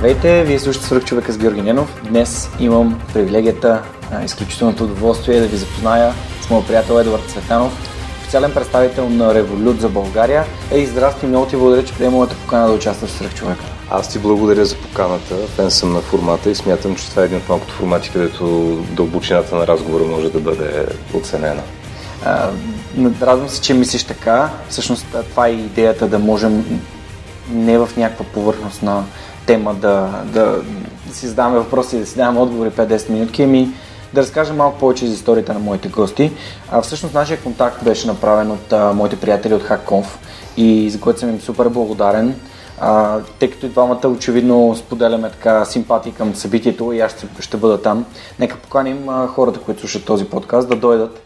Здравейте, вие слушате Свърх човека с Георги Ненов. Днес имам привилегията, изключителното удоволствие да ви запозная с моят приятел Едуард Цветанов, официален представител на Револют за България. Ей, здрасти, много ти благодаря, че приема моята покана да участваш в Свърх човека. Аз ти благодаря за поканата. Фен съм на формата и смятам, че това е един от малкото формати, където дълбочината на разговора може да бъде оценена. радвам се, че мислиш така. Всъщност това е идеята да можем не в някаква повърхностна тема да, да, да си задаваме въпроси, да си даваме отговори 5-10 минутки, ами да разкажа малко повече за историята на моите гости. А, всъщност нашия контакт беше направен от а, моите приятели от HackConf и за което съм им супер благодарен. А, тъй като и двамата очевидно споделяме така симпатии към събитието и аз ще, ще бъда там. Нека поканим а, хората, които слушат този подкаст, да дойдат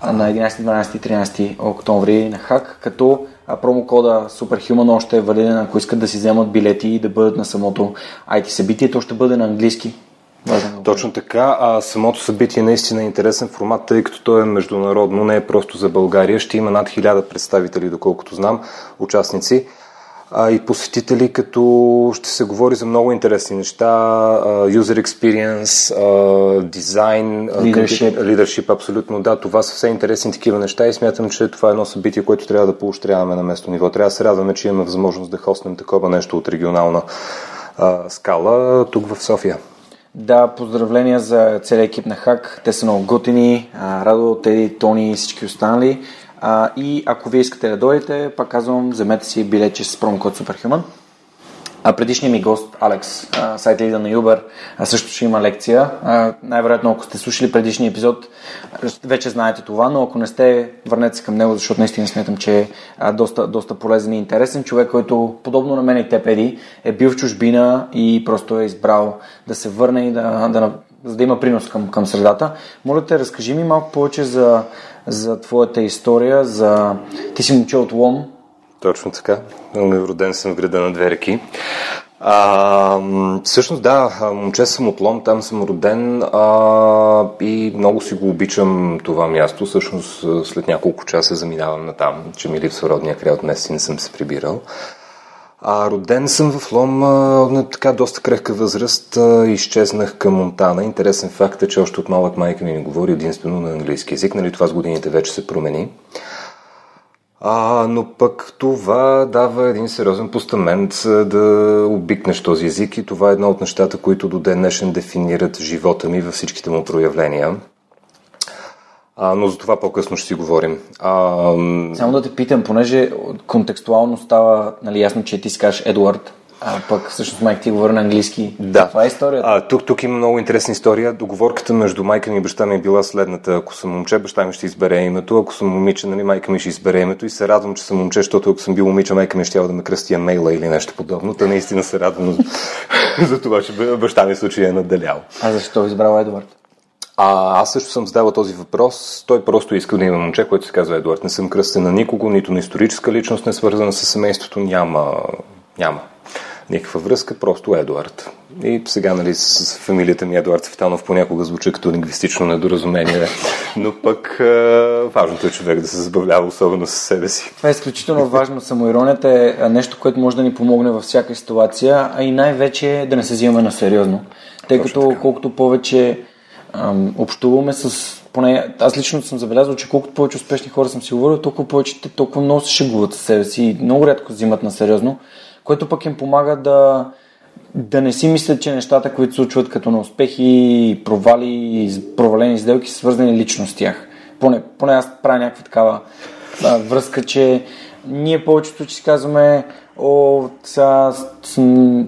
а, на 11, 12 и 13 октомври на Хак, като а промокода Superhuman още е валиден, ако искат да си вземат билети и да бъдат на самото IT събитие, то ще бъде на английски. Важно. Точно така, а самото събитие наистина е интересен формат, тъй като то е международно, не е просто за България. Ще има над хиляда представители, доколкото знам, участници а, и посетители, като ще се говори за много интересни неща, user experience, дизайн, leadership. leadership, абсолютно да, това са все интересни такива неща и смятам, че това е едно събитие, което трябва да поощряваме на место ниво. Трябва да се радваме, че имаме възможност да хостнем такова нещо от регионална а, скала тук в София. Да, поздравления за целият екип на Хак. Те са много готини. Радо, Теди, Тони и всички останали. А, и ако вие искате да дойдете, пак казвам, вземете си билече с промокод Superhuman. А предишният ми гост, Алекс, сайт лида на Uber, също ще има лекция. Най-вероятно, ако сте слушали предишния епизод, вече знаете това, но ако не сте, върнете се към него, защото наистина смятам, че е доста, доста полезен и интересен човек, който, подобно на мен и теб, Еди, е бил в чужбина и просто е избрал да се върне и да, да, за да има принос към, към средата. Моля те, разкажи ми малко повече за, за твоята история, за... Ти си момче от Лом. Точно така. Роден съм в града на две реки. А, всъщност да, момче съм от Лом, там съм роден а, и много си го обичам това място. Всъщност след няколко часа заминавам на там, че ми липсва родния край от месец и не съм се прибирал. А роден съм в Лом на така доста крехка възраст. Изчезнах към Монтана. Интересен факт е, че още от малък майка ми не говори единствено на английски язик. Нали, това с годините вече се промени. А, но пък това дава един сериозен постамент да обикнеш този език и това е едно от нещата, които до ден днешен дефинират живота ми във всичките му проявления. А, но за това по-късно ще си говорим. А, Само да те питам, понеже контекстуално става нали, ясно, че ти си кажеш Едуард, а пък всъщност майка ти говори на английски. Да. Това е историята. А, тук, тук има много интересна история. Договорката между майка ми и баща ми е била следната. Ако съм момче, баща ми ще избере името. Ако съм момиче, нали, майка ми ще избере името. И се радвам, че съм момче, защото ако съм бил момиче, майка ми ще да ме кръстия мейла или нещо подобно. Та наистина се радвам за, това, че баща ми случай е наделял. А защо избрал Едуард? А, аз също съм задавал този въпрос. Той просто иска да има момче, което се казва Едуард. Не съм кръстен на никого, нито на историческа личност, не свързана с семейството. Няма, няма никаква връзка, просто Едуард. И сега, нали, с фамилията ми Едуард Цветанов понякога звучи като лингвистично недоразумение, но пък важното е човек да се забавлява особено с себе си. Това е изключително важно. Самоиронията е нещо, което може да ни помогне във всяка ситуация, а и най-вече да не се взимаме на сериозно. Тъй като колкото повече ам, общуваме с поне аз лично съм забелязал, че колкото повече успешни хора съм си говорил, толкова повече те толкова много се шегуват със себе си и много рядко взимат на сериозно, което пък им помага да, да не си мислят, че нещата, които се случват като на успехи, провали, провалени сделки, са свързани лично с тях. Поне, поне аз правя някаква такава а, връзка, че ние повечето, че си казваме, о, сега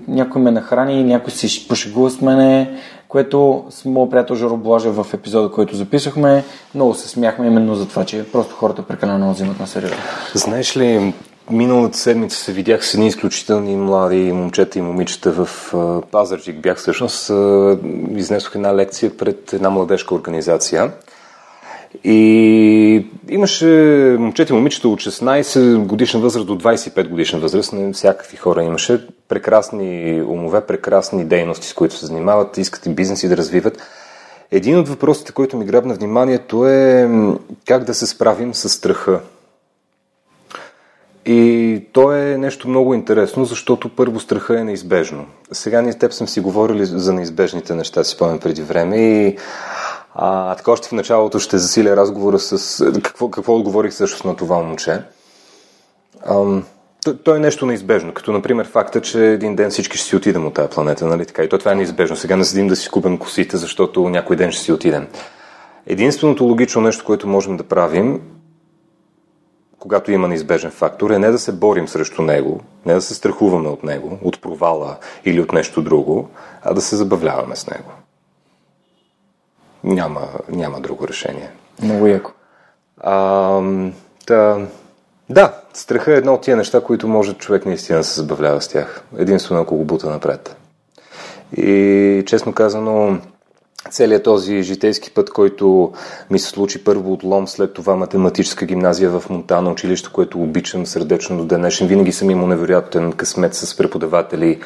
някой ме нахрани, някой се пошегува с мене, което с моят приятел Жоро Блажев в епизода, който записахме, много се смяхме именно за това, че просто хората прекалено взимат на сериозно. Знаеш ли, миналата седмица се видях с едни изключителни млади момчета и момичета в Пазарджик. Бях всъщност, изнесох една лекция пред една младежка организация. И имаше момчета и момичета от 16 годишна възраст до 25 годишна възраст, всякакви хора имаше. Прекрасни умове, прекрасни дейности, с които се занимават, искат и бизнеси да развиват. Един от въпросите, който ми грабна вниманието е как да се справим с страха. И то е нещо много интересно, защото първо страха е неизбежно. Сега ние с теб съм си говорили за неизбежните неща, си спомням преди време и а, така още в началото ще засиля разговора с какво, какво отговорих също на това момче. Ам, то, е нещо неизбежно, като например факта, че един ден всички ще си отидем от тази планета, нали така? И то това е неизбежно. Сега не седим да си купим косите, защото някой ден ще си отидем. Единственото логично нещо, което можем да правим, когато има неизбежен фактор, е не да се борим срещу него, не да се страхуваме от него, от провала или от нещо друго, а да се забавляваме с него. Няма, няма друго решение. Много яко. А, да, да, страха е едно от тия неща, които може човек наистина да се забавлява с тях. Единствено, ако го бута напред. И честно казано, целият този житейски път, който ми се случи първо от Лом, след това математическа гимназия в Монтана, училище, което обичам сърдечно до днешен. Винаги съм имал невероятен късмет с преподаватели,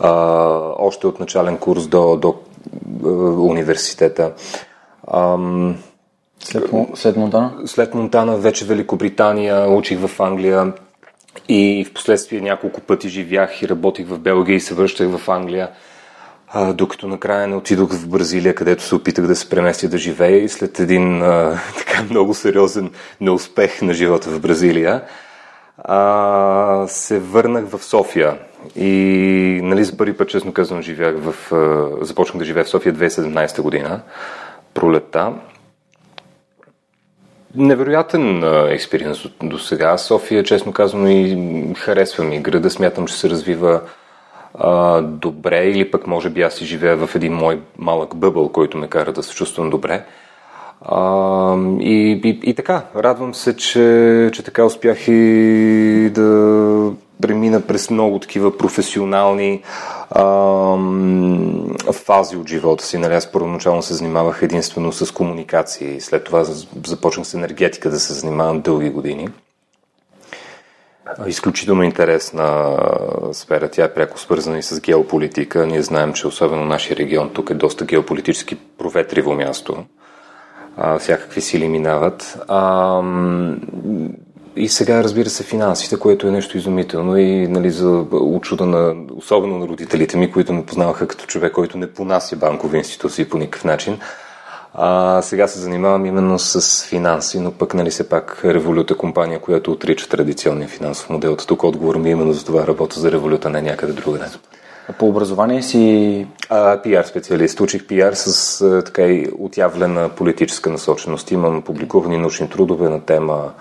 а, още от начален курс до, до а, университета. Ам, след, след Монтана? След Монтана, вече Великобритания, учих в Англия и в последствие няколко пъти живях и работих в Белгия и се връщах в Англия, а, докато накрая не отидох в Бразилия, където се опитах да се преместя да живея и след един а, така много сериозен неуспех на живота в Бразилия, а, се върнах в София. И нали, за първи път, честно казвам, живях в, а, започнах да живея в София 2017 година, пролетта невероятен експириенс до сега. София, честно казано, и харесвам и града. Смятам, че се развива а, добре или пък може би аз си живея в един мой малък бъбъл, който ме кара да се чувствам добре. А, и, и, и така, радвам се, че, че така успях и да премина през много такива професионални фази от живота си. Нали, аз първоначално се занимавах единствено с комуникации. След това започнах с енергетика да се занимавам дълги години. Изключително интересна сфера. Тя е пряко свързана и с геополитика. Ние знаем, че особено нашия регион тук е доста геополитически проветриво място. А, всякакви сили минават. А, и сега, разбира се, финансите, което е нещо изумително и нали, за очуда на, особено на родителите ми, които ме познаваха като човек, който не понася банкови институции по никакъв начин. А, сега се занимавам именно с финанси, но пък, нали, все пак Революта компания, която отрича традиционния финансов модел. Тук отговор ми е именно за това работа за Революта, не някъде другаде. По образование си... А, пиар специалист. Учих пиар с а, така и отявлена политическа насоченост. Имам публикувани научни трудове на тема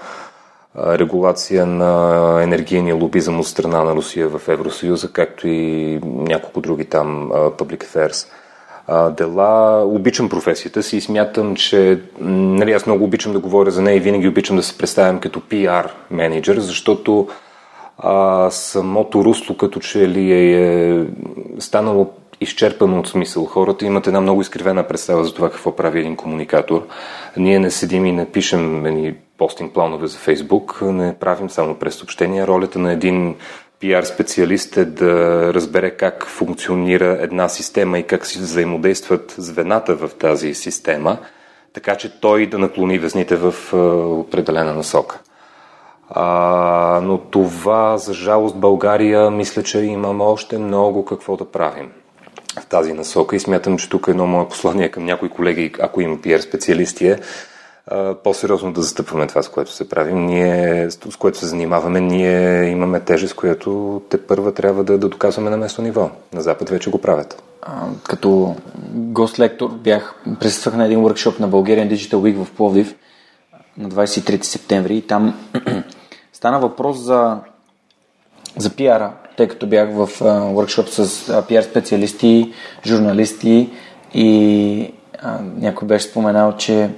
регулация на енергийния лобизъм от страна на Русия в Евросъюза, както и няколко други там public affairs дела. Обичам професията си и смятам, че нали, аз много обичам да говоря за нея и винаги обичам да се представям като PR менеджер, защото а, самото русло като че ли е, е станало изчерпано от смисъл. Хората имат една много изкривена представа за това какво прави един комуникатор. Ние не седим и не пишем постинг планове за Фейсбук, не правим само през съобщения. Ролята на един пиар специалист е да разбере как функционира една система и как си взаимодействат звената в тази система, така че той да наклони везните в определена насока. А, но това, за жалост, България, мисля, че имаме още много какво да правим в тази насока и смятам, че тук едно мое послание към някои колеги, ако има пиар специалисти е по-сериозно да застъпваме това, с което се правим. Ние, с което се занимаваме, ние имаме тежест, която те първа трябва да, да доказваме на местно ниво. На Запад вече го правят. А, като гост-лектор бях, присъствах на един workshop на Bulgarian Digital Week в Пловдив на 23 септември и там стана въпрос за, за пиара, тъй като бях в workshop с пиар специалисти, журналисти и а, някой беше споменал, че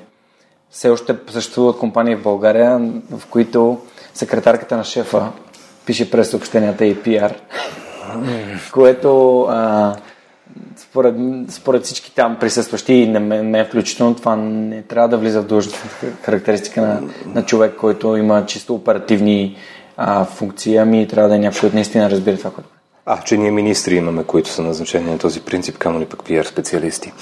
все още съществуват компании в България, в които секретарката на шефа пише през съобщенията и пиар, което а, според, според всички там присъстващи и мен, мен включително това не трябва да влиза в длъжностната характеристика на, на човек, който има чисто оперативни а, функции, ами трябва да е някой, който наистина разбира това, което а, че ние министри имаме, които са назначени на този принцип, камо ли пък пиар специалисти.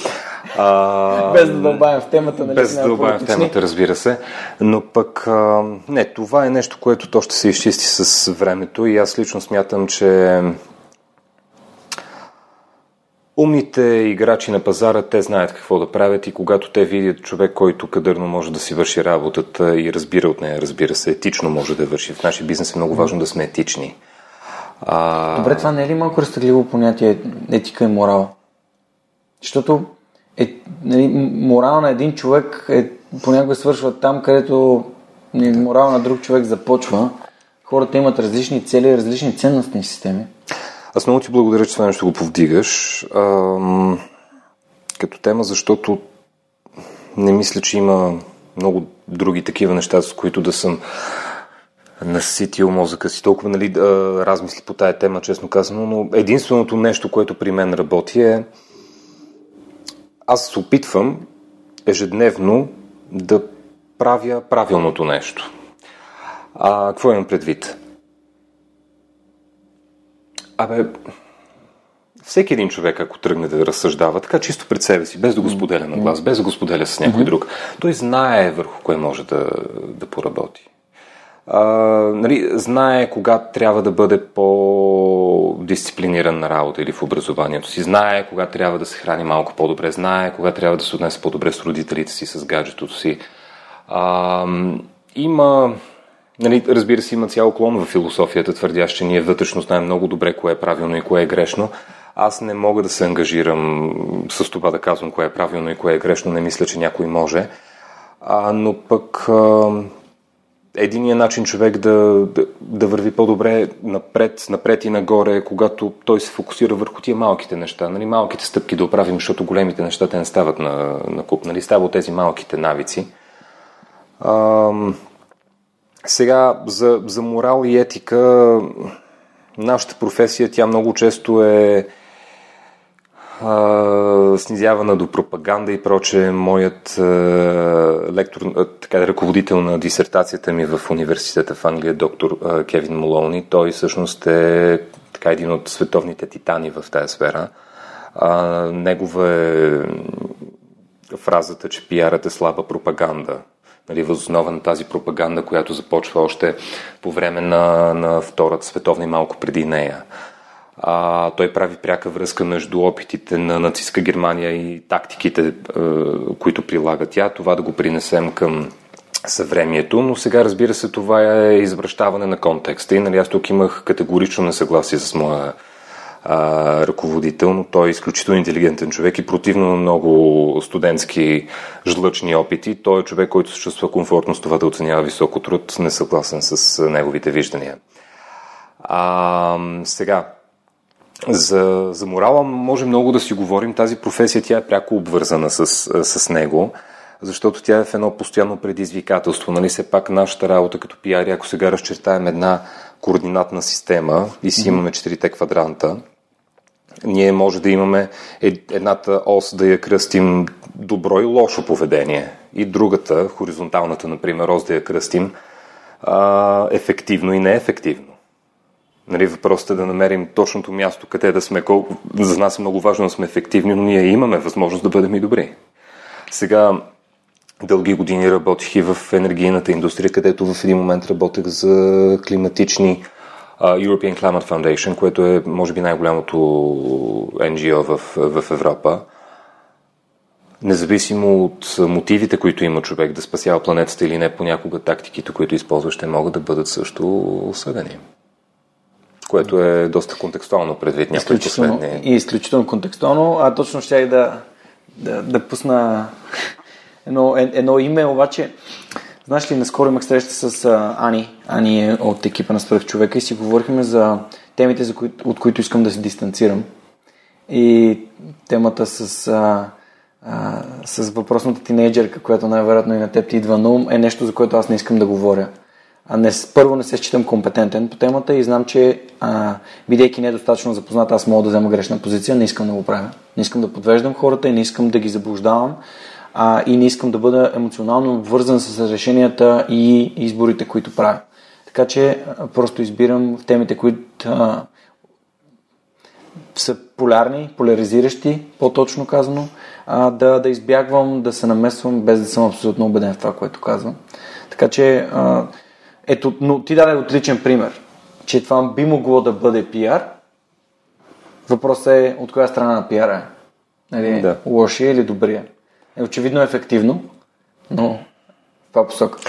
А, без да дълбаем в темата, нали? Без да дълбаем в темата, разбира се. Но пък, а, не, това е нещо, което то ще се изчисти с времето и аз лично смятам, че Умните играчи на пазара, те знаят какво да правят и когато те видят човек, който кадърно може да си върши работата и разбира от нея, разбира се, етично може да върши. В нашия бизнес е много важно да сме етични. А... Добре, това не е ли малко разтегливо понятие етика и морал? Защото е, нали, морал на един човек е, понякога свършва там, където нали, морал на друг човек започва. Хората имат различни цели, различни ценностни системи. Аз много ти благодаря, че това нещо го повдигаш ам, като тема, защото не мисля, че има много други такива неща, с които да съм наситил мозъка си толкова нали, размисли по тая тема, честно казано, но единственото нещо, което при мен работи е аз се опитвам ежедневно да правя правилното нещо. А какво имам предвид? Абе, всеки един човек, ако тръгне да разсъждава, така чисто пред себе си, без да го споделя на глас, без да го споделя с някой друг, той знае върху кое може да, да поработи. А, нали, знае кога трябва да бъде по-дисциплиниран на работа или в образованието си, знае кога трябва да се храни малко по-добре, знае кога трябва да се отнесе по-добре с родителите си, с гаджетото си. А, има Нали, разбира се, има цял клон в философията, твърдящ, че ние вътрешно знаем много добре кое е правилно и кое е грешно. Аз не мога да се ангажирам с това да казвам кое е правилно и кое е грешно. Не мисля, че някой може. А, но пък а, единият начин човек да, да, да върви по-добре напред, напред и нагоре, когато той се фокусира върху тия малките неща. Нали, малките стъпки да оправим, защото големите неща те не стават на, на куп. Нали, става от тези малките навици. А, сега, за, за морал и етика, нашата професия, тя много често е а, снизявана до пропаганда и проче. Моят а, лектор, а, така ръководител на дисертацията ми в университета в Англия, доктор а, Кевин Молони, той всъщност е така един от световните титани в тази сфера. А, негова е фразата, че пиарът е слаба пропаганда нали, възоснова на тази пропаганда, която започва още по време на, на Втората световна и малко преди нея. А, той прави пряка връзка между опитите на нацистска Германия и тактиките, е, които прилага тя, това да го принесем към съвремието, но сега разбира се това е извръщаване на контекста. И нали, аз тук имах категорично несъгласие с моя а, ръководител, но той е изключително интелигентен човек и противно на много студентски жлъчни опити. Той е човек, който се чувства комфортно с това да оценява високо труд, несъгласен с неговите виждания. А, сега, за, за морала може много да си говорим. Тази професия тя е пряко обвързана с, с него, защото тя е в едно постоянно предизвикателство. Нали, все пак нашата работа като пиари, ако сега разчертаем една координатна система и си имаме четирите квадранта, ние може да имаме едната ос да я кръстим добро и лошо поведение и другата, хоризонталната, например, ос да я кръстим а, ефективно и неефективно. Нали, въпросът е да намерим точното място, къде да сме. Колко... За нас е много важно да сме ефективни, но ние имаме възможност да бъдем и добри. Сега, дълги години работих и в енергийната индустрия, където в един момент работех за климатични European Climate Foundation, което е, може би, най-голямото NGO в, в Европа. Независимо от мотивите, които има човек да спасява планетата или не, понякога тактиките, които използва, ще могат да бъдат също осъдени. Което е доста контекстуално предвид някои последни. И изключително контекстуално, а точно ще и да, да, да пусна едно, едно име, обаче Знаеш ли, наскоро имах среща с а, Ани. Ани е от екипа на човека и си говорихме за темите, за кои, от които искам да се дистанцирам. И темата с, а, а, с въпросната тинейджерка, която най-вероятно и на теб ти идва на ум, е нещо, за което аз не искам да говоря. а не, първо не се считам компетентен по темата и знам, че а, бидейки недостатъчно запознат, аз мога да взема грешна позиция, не искам да го правя. Не искам да подвеждам хората и не искам да ги заблуждавам а, и не искам да бъда емоционално вързан с решенията и изборите, които правя. Така че просто избирам темите, които а, са полярни, поляризиращи, по-точно казано, а, да, да избягвам, да се намесвам, без да съм абсолютно убеден в това, което казвам. Така че, а, ето, но ти даде отличен пример, че това би могло да бъде пиар. Въпросът е от коя страна на пиара е. Нали, да. Лошия или добрия. Е, очевидно е ефективно, но в това посока.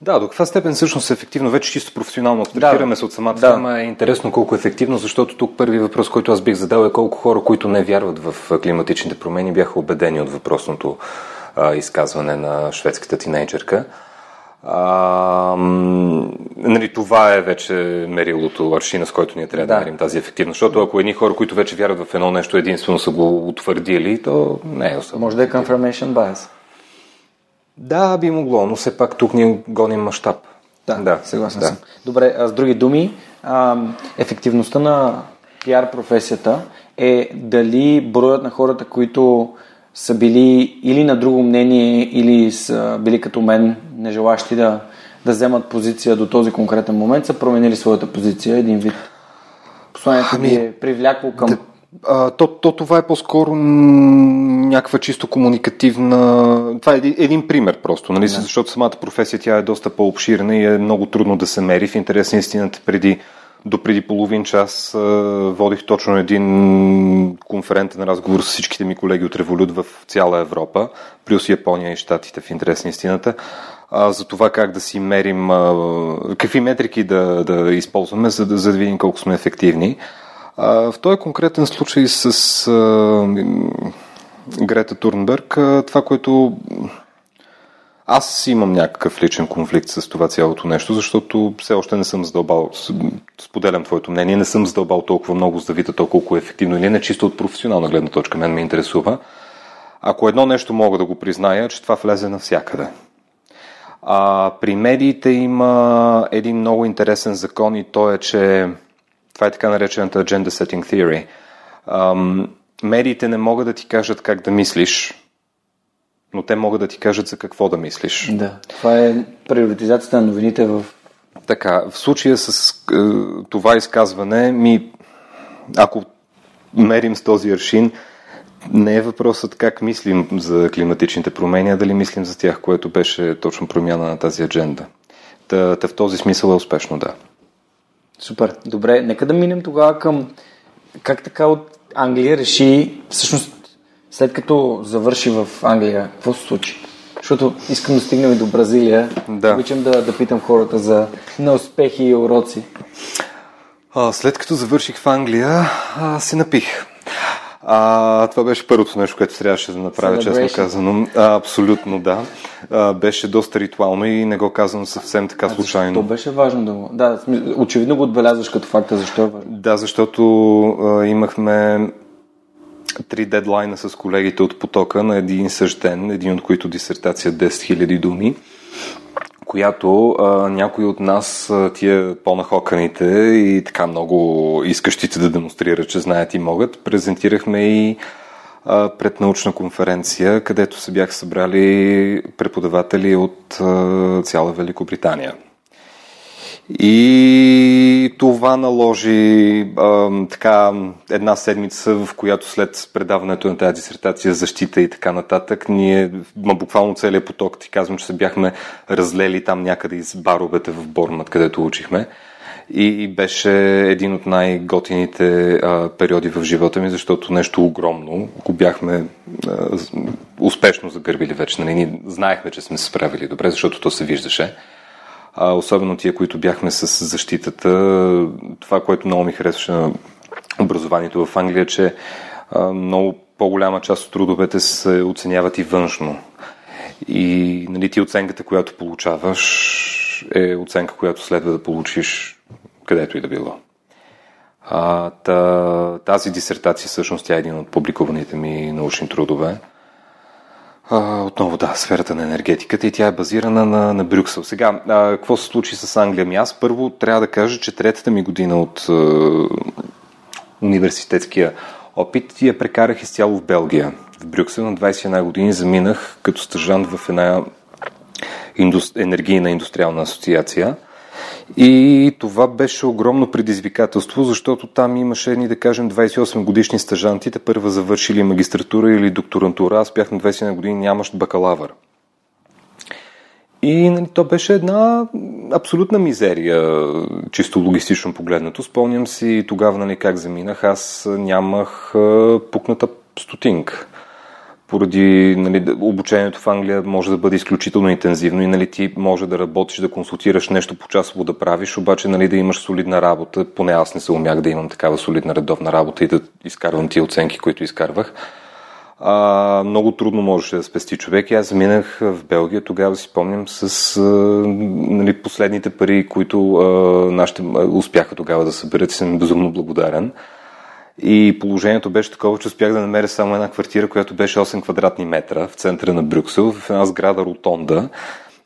Да, до каква степен всъщност е ефективно, вече чисто професионално абстрахираме да, се от самата да. тема, е интересно колко е ефективно, защото тук първи въпрос, който аз бих задал е колко хора, които не вярват в климатичните промени, бяха убедени от въпросното а, изказване на шведската тинейджерка. А, нали, това е вече мерилото, аршина, с който ние трябва да, да мерим тази ефективност. Защото ако едни хора, които вече вярват в едно нещо, единствено са го утвърдили, то не е особено. Може да е confirmation bias. Да, би могло, но все пак тук ние гоним мащаб. Да, да, съгласен да. съм. Добре, а с други думи, а, ефективността на пиар професията е дали броят на хората, които са били или на друго мнение, или са били като мен, нежелащи да, да вземат позиция до този конкретен момент, са променили своята позиция един вид. Посланието ами, ви е привлякло към... Да, а, то, то това е по-скоро някаква чисто комуникативна... Това е един, един пример просто, нали? Да. защото самата професия тя е доста по-обширна и е много трудно да се мери. В интерес на истината преди до преди половин час водих точно един конферентен разговор с всичките ми колеги от Револют в цяла Европа, плюс Япония и Штатите в интерес на истината, за това как да си мерим, какви метрики да, да използваме, за да, за да видим колко сме ефективни. В този конкретен случай с Грета Турнберг, това, което аз имам някакъв личен конфликт с това цялото нещо, защото все още не съм задълбал, споделям твоето мнение, не съм задълбал толкова много, за да видя колко е ефективно или не, чисто от професионална гледна точка, мен ме интересува. Ако едно нещо мога да го призная, че това влезе навсякъде. А, при медиите има един много интересен закон и то е, че това е така наречената Agenda Setting Theory. Ам, медиите не могат да ти кажат как да мислиш, но те могат да ти кажат за какво да мислиш. Да, това е приоритизацията на новините в... Така, в случая с е, това изказване ми, ако мерим с този аршин, не е въпросът как мислим за климатичните промени, а дали мислим за тях, което беше точно промяна на тази адженда. Та, та в този смисъл е успешно, да. Супер. Добре, нека да минем тогава към как така от Англия реши, всъщност след като завърши в Англия, какво се случи? Защото искам да стигнем и до Бразилия. Да. Обичам да, да питам хората за неуспехи и уроци. А, след като завърших в Англия, а, се напих. А, това беше първото нещо, което трябваше да направя, честно казано. А, абсолютно да. А, беше доста ритуално и не го казвам съвсем така случайно. То беше важно да го... Да, очевидно го отбелязваш като факта, защо е важно. Да, защото а, имахме три дедлайна с колегите от потока на един същ ден, един от които дисертация 10 000 думи, която а, някои от нас, тия по-нахоканите и така много искащите да демонстрират, че знаят и могат, презентирахме и а, пред научна конференция, където се бяха събрали преподаватели от а, цяла Великобритания. И това наложи а, така една седмица, в която след предаването на тази дисертация, защита и така нататък, ние, ма буквално целият поток, ти казвам, че се бяхме разлели там някъде из баровете в Борнат, където учихме. И, и беше един от най-готините а, периоди в живота ми, защото нещо огромно го бяхме а, успешно загърбили вече. Нали? Ние знаехме, че сме се справили добре, защото то се виждаше а, особено тия, които бяхме с защитата. Това, което много ми харесваше на образованието в Англия, че много по-голяма част от трудовете се оценяват и външно. И нали, ти оценката, която получаваш, е оценка, която следва да получиш където и да било. А, та, тази дисертация всъщност тя е един от публикуваните ми научни трудове А, отново, да, сферата на енергетиката и тя е базирана на, на Брюксел. Сега, а, какво се случи с Англия? Ми аз първо трябва да кажа, че третата ми година от а, университетския опит я прекарах изцяло в Белгия. В Брюксел на 21 години заминах като стъжант в една индус... енергийна индустриална асоциация. И това беше огромно предизвикателство, защото там имаше едни, да кажем, 28 годишни стъжанти, те първа завършили магистратура или докторантура. Аз бях на 21 години нямащ бакалавър. И нали, то беше една абсолютна мизерия, чисто логистично погледнато. Спомням си тогава нали, как заминах. Аз нямах пукната стотинка поради нали, обучението в Англия може да бъде изключително интензивно и нали, ти може да работиш, да консултираш нещо по часово да правиш, обаче нали, да имаш солидна работа. Поне аз не се умях да имам такава солидна редовна работа и да изкарвам тия оценки, които изкарвах. А, много трудно можеше да спести човек аз заминах в Белгия. Тогава си спомням с а, нали, последните пари, които а, нашите успяха тогава да съберат и съм безумно благодарен. И положението беше такова, че успях да намеря само една квартира, която беше 8 квадратни метра в центъра на Брюксел, в една сграда Ротонда.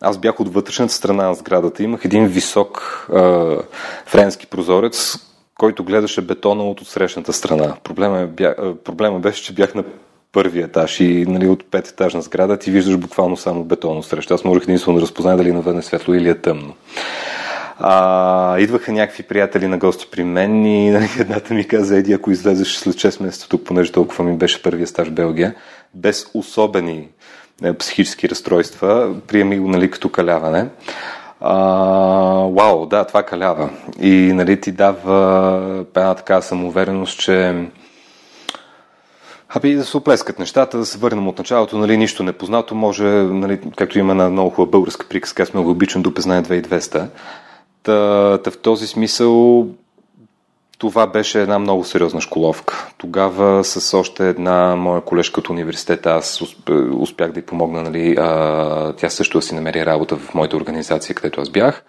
Аз бях от вътрешната страна на сградата. Имах един висок а, френски прозорец, който гледаше бетона от отсрещната страна. Проблема, бя, проблема беше, че бях на първи етаж и нали, от пет етажна сграда ти виждаш буквално само бетон срещу. Аз можех единствено да разпозная дали навън е светло или е тъмно. А, идваха някакви приятели на гости при мен и нали, едната ми каза, Еди, ако излезеш след 6 месеца тук, понеже толкова ми беше първия стаж в Белгия, без особени е, психически разстройства, приеми го нали, като каляване. А, вау, да, това калява. И нали, ти дава една така самоувереност, че Аби да се оплескат нещата, да се върнем от началото, нали, нищо непознато, може, нали, както има една много хубава българска приказка, аз много обичам да опознае 2200. Та, та в този смисъл това беше една много сериозна школовка. Тогава с още една моя колежка от университета аз успях да й помогна, нали, а, тя също да си намери работа в моята организация, където аз бях.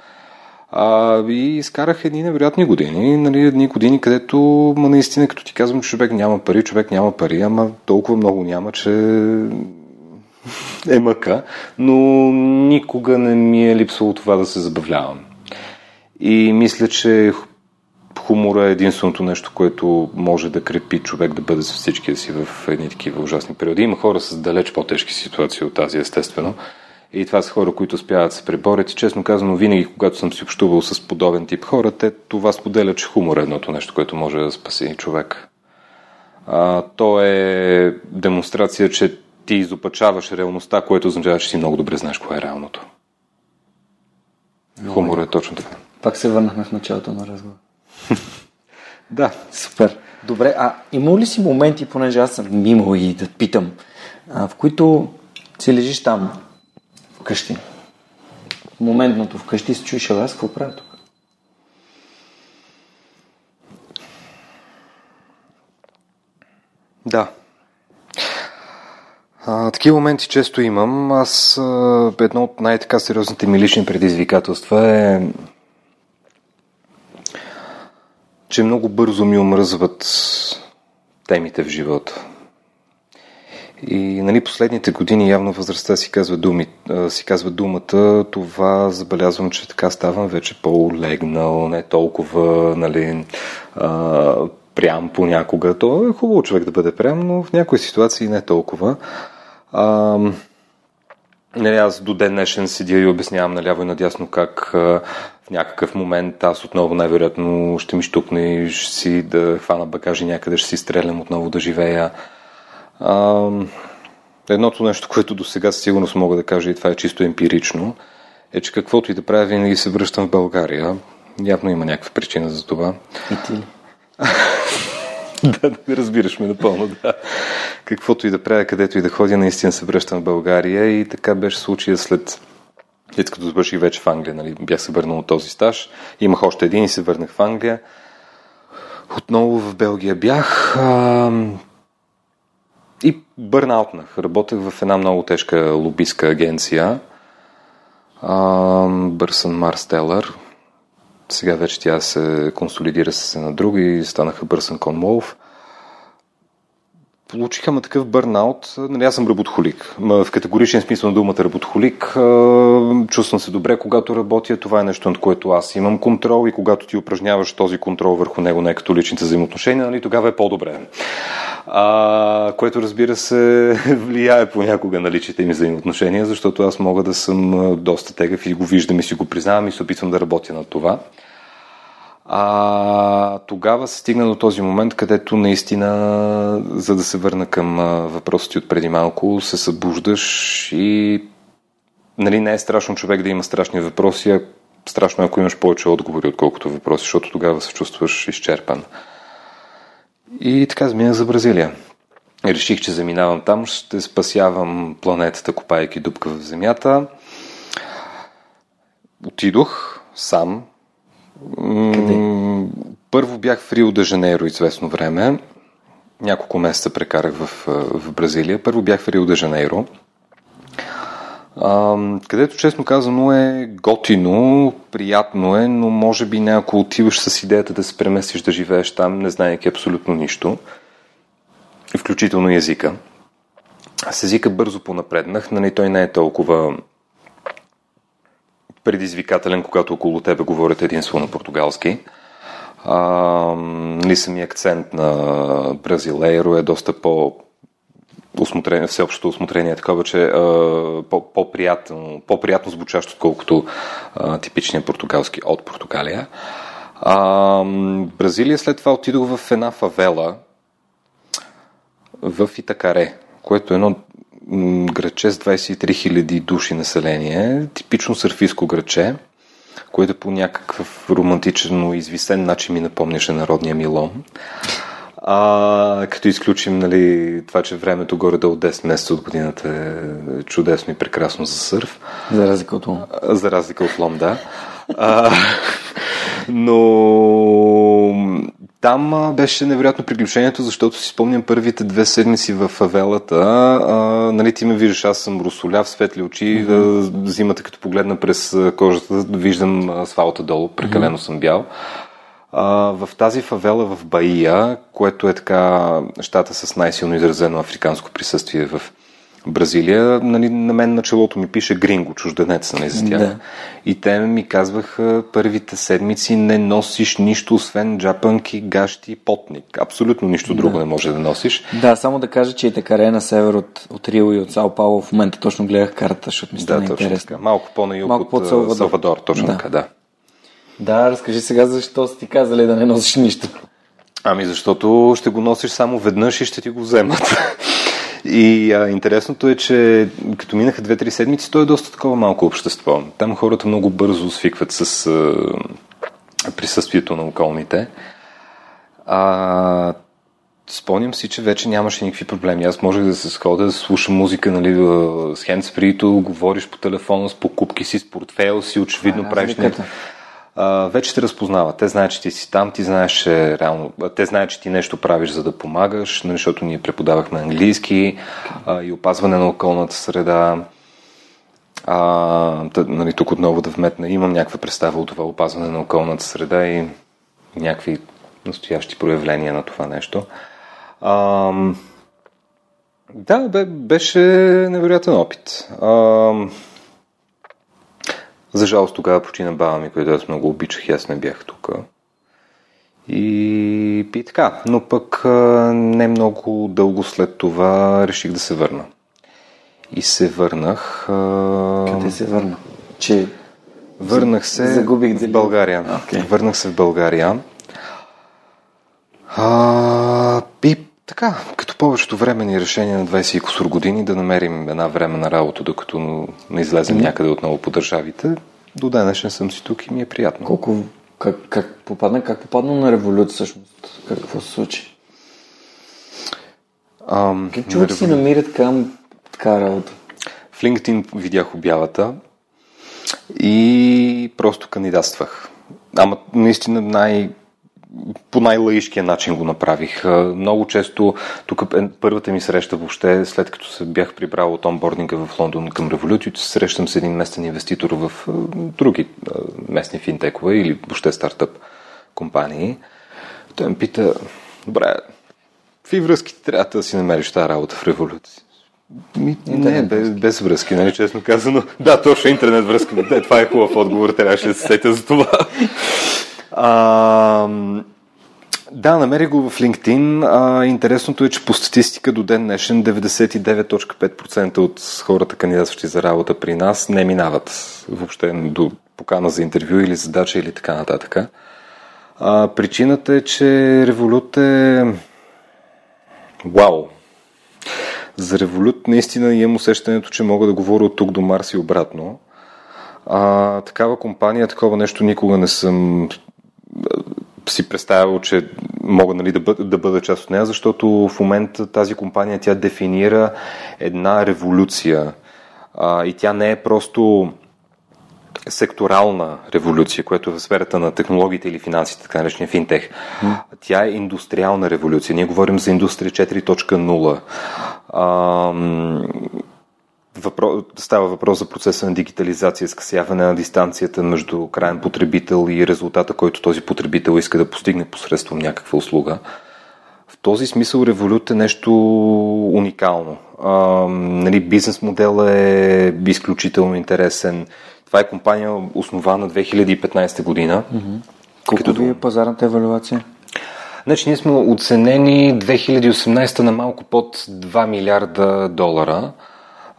А, и изкарах едни невероятни години, нали, едни години, където ма наистина, като ти казвам, човек няма пари, човек няма пари, ама толкова много няма, че е мъка, но никога не ми е липсвало това да се забавлявам. И мисля, че хумора е единственото нещо, което може да крепи човек да бъде с всичкия си в едни такива ужасни периоди. Има хора с далеч по-тежки ситуации от тази, естествено. И това са хора, които успяват да се преборят. И честно казано, винаги, когато съм си общувал с подобен тип хора, те това споделят, че хумор е едното нещо, което може да спаси човек. А, то е демонстрация, че ти изопачаваш реалността, което означава, че си много добре знаеш кое е реалното. Хумор е точно така. Пак се върнахме в началото на разговор. да. Супер. Добре, а има ли си моменти, понеже аз съм имал и да питам, а, в които си лежиш там, вкъщи, моментното вкъщи си чуеш, аз какво правя тук? Да. А, такива моменти често имам. Аз а, едно от най-така сериозните ми лични предизвикателства е че много бързо ми омръзват темите в живота. И нали, последните години явно възрастта си казва, думи, си казва думата, това забелязвам, че така ставам вече по-легнал, не толкова нали, прям понякога. То е хубаво човек да бъде прям, но в някои ситуации не толкова. А, нали, аз до ден днешен седя и обяснявам наляво и надясно как а, в някакъв момент аз отново най-вероятно ще ми штукне и ще си да хвана багажи някъде, ще си стрелям отново да живея. А, едното нещо, което до сега със сигурност мога да кажа и това е чисто емпирично, е, че каквото и да правя, винаги се връщам в България. Явно има някаква причина за това. И ти ли? да, разбираш ме напълно, да. Каквото и да правя, където и да ходя, наистина се връщам в България и така беше случая след след като завърших вече в Англия, нали, бях се върнал от този стаж. Имах още един и се върнах в Англия. Отново в Белгия бях а, и бърнаутнах. Работех в една много тежка лобистка агенция. Бърсън Марстелър. Сега вече тя се консолидира с една друга и станаха Бърсън Конмолов. Получиха ма такъв бърнаут. Нали, аз съм работохолик. В категоричен смисъл на думата работохолик. Чувствам се добре, когато работя. Това е нещо, над което аз имам контрол и когато ти упражняваш този контрол върху него, не като личните взаимоотношения, нали, тогава е по-добре. А, което разбира се влияе понякога на личните ми взаимоотношения, защото аз мога да съм доста тегъв и го виждам и си го признавам и се опитвам да работя над това. А, тогава се стигна до този момент, където наистина, за да се върна към въпросите от преди малко, се събуждаш и нали, не е страшно човек да има страшни въпроси, а страшно ако имаш повече отговори, отколкото въпроси, защото тогава се чувстваш изчерпан. И така заминах за Бразилия. Реших, че заминавам там, ще спасявам планетата, копайки дупка в земята. Отидох сам, къде? Първо бях в Рио де Жанейро известно време. Няколко месеца прекарах в, в Бразилия. Първо бях в Рио де Жанейро, където честно казано е готино, приятно е, но може би някой отиваш с идеята да се преместиш да живееш там, не знаеки абсолютно нищо, включително езика. С езика бързо понапреднах, нали той не е толкова предизвикателен, когато около тебе говорят единство на португалски. А, нали, самия акцент на бразилейро е доста по осмотрение, всеобщото осмотрение е такова, че по, по-приятно, по-приятно звучащо, отколкото а, типичния португалски от Португалия. А, Бразилия след това отидох в една фавела в Итакаре, което е едно граче с 23 000 души население, типично сърфийско граче, което по някакъв романтичен, извисен начин ми напомняше народния Милон. А, като изключим нали, това, че времето горе до 10 месеца от годината е чудесно и прекрасно за сърф. За разлика от Лом. За разлика от Лом, да. А, но там беше невероятно приключението, защото си спомням първите две седмици в фавелата. А, нали, ти ме виждаш, аз съм русоляв, светли очи, mm-hmm. зимата като погледна през кожата, виждам асфалта долу, прекалено mm-hmm. съм бял. А, в тази фавела в Баия, което е така щата с най-силно изразено африканско присъствие в Бразилия, нали, на мен на челото ми пише гринго, чужденец, нали, за тях. Да. И те ми казваха първите седмици не носиш нищо, освен джапанки, гащи, потник. Абсолютно нищо друго да. не може да носиш. Да, само да кажа, че и така е на север от, от Рио и от Сао Пауло. В момента точно гледах карта, защото ми стана да, точно интересно. Така. Малко по-на юг Малко от Салвадор. Салвадор точно да. така, да. Да, разкажи сега защо си ти казали да не носиш нищо. Ами защото ще го носиш само веднъж и ще ти го вземат. И а, интересното е, че като минаха 2-3 седмици, то е доста такова малко общество. Там хората много бързо свикват с а, присъствието на околните. А, спомням си, че вече нямаше никакви проблеми. Аз можех да се сходя, да слушам музика нали, с хендсприто, говориш по телефона, с покупки си, с портфел си, очевидно а, правиш нещо вече те разпознават. Те знаят, че ти си там, ти знаеш, реално, те знаят, че ти нещо правиш, за да помагаш, нали, защото ние преподавахме английски а, и опазване на околната среда. А, тъ, нали, тук отново да вметна, имам някаква представа от това опазване на околната среда и някакви настоящи проявления на това нещо. А, да, беше невероятен опит. А, за жалост тогава почина баба ми, която аз много обичах и аз не бях тук. И, и така, но пък не много дълго след това реших да се върна. И се върнах. Къде се върна? Че Върнах се Загубих в България. Okay. Върнах се в България. А, и така, като повечето времени решения на 20 и косур години да намерим една време работа, докато не излезем mm-hmm. някъде отново по държавите, до днешен съм си тук и ми е приятно. Колко, как, как, попадна, как попадна на революция всъщност? Какво се случи? Ам, как човек си намират към така работа? В LinkedIn видях обявата и просто кандидатствах. Ама наистина най- по най-лаишкия начин го направих. Много често, тук е първата ми среща въобще, след като се бях прибрал от онбординга в Лондон към революцията, срещам с един местен инвеститор в други местни финтекове или въобще стартъп компании. Той ме пита, добре, какви връзки трябва да си намериш тази работа в революция? Ми, не, без, без връзки, нали, честно казано. Да, точно интернет връзки. Да, това е хубав отговор, трябваше да се сетя за това. Да, намери го в LinkedIn. А, интересното е, че по статистика до ден днешен 99.5% от хората, кандидатстващи за работа при нас, не минават въобще до покана за интервю или задача или така нататък. А, причината е, че Револют е... Вау! За Револют наистина имам усещането, че мога да говоря от тук до Марс и обратно. А, такава компания, такова нещо никога не съм си представял, че мога нали, да, бъда, да бъда част от нея, защото в момента тази компания тя дефинира една революция. А, и тя не е просто секторална революция, което е в сферата на технологиите или финансите, така наречения финтех. Mm. Тя е индустриална революция. Ние говорим за индустрия 4.0. А, Въпро... Става въпрос за процеса на дигитализация, скъсяване на дистанцията между крайен потребител и резултата, който този потребител иска да постигне посредством някаква услуга. В този смисъл Revolut е нещо уникално. А, нали, бизнес модел е изключително интересен. Това е компания основана 2015 година. Mm-hmm. Колко като... ви е пазарната евалюация? Значи ние сме оценени 2018 на малко под 2 милиарда долара.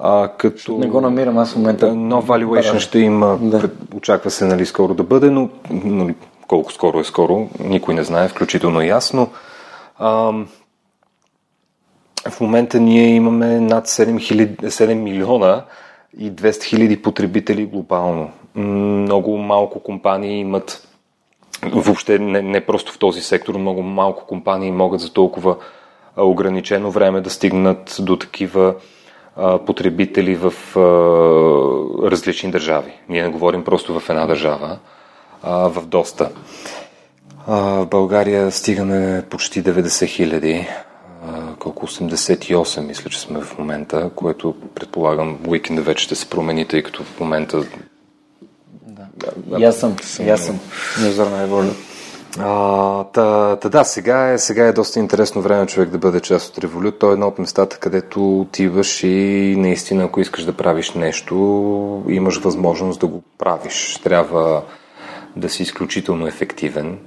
А, като... Не го намирам аз в момента. Но valuation да, ще има, да. очаква се нали, скоро да бъде, но нали, колко скоро е скоро, никой не знае, включително и аз, но а, в момента ние имаме над 7, 000, 7 милиона и 200 хиляди потребители глобално. Много малко компании имат, въобще не, не просто в този сектор, много малко компании могат за толкова ограничено време да стигнат до такива потребители в различни държави. Ние не говорим просто в една държава, а в доста. В България стигаме почти 90 хиляди, колко 88 мисля, че сме в момента, което предполагам уикенда вече ще се промени, тъй като в момента... Да. И аз съм, и аз съм. Незорна е воля. А, та, та да, сега е, сега е доста интересно време човек да бъде част от Револют. То е едно от местата, където отиваш и наистина, ако искаш да правиш нещо, имаш възможност да го правиш. Трябва да си изключително ефективен.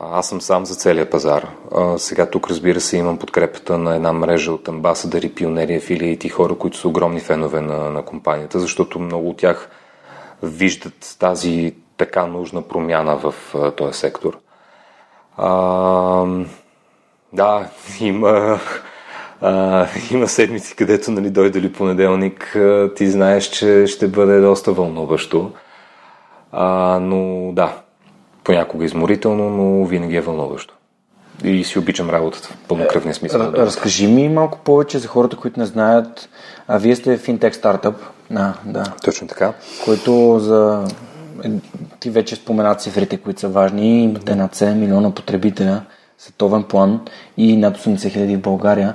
Аз съм сам за целия пазар. А, сега тук, разбира се, имам подкрепата на една мрежа от амбасадъри, пионери, афилиити, хора, които са огромни фенове на, на компанията, защото много от тях виждат тази така нужна промяна в а, този сектор. А, да, има, а, има седмици, където нали, дойде ли понеделник, а, ти знаеш, че ще бъде доста вълнуващо. А, но да, понякога изморително, но винаги е вълнуващо. И си обичам работата в пълнокръвния смисъл. Разкажи ми малко повече за хората, които не знаят. А вие сте финтек стартъп. Да, да. Точно така. Който за ти вече спомена цифрите, които са важни. Имате над 7 милиона потребителя, световен план и над 80 хиляди в България.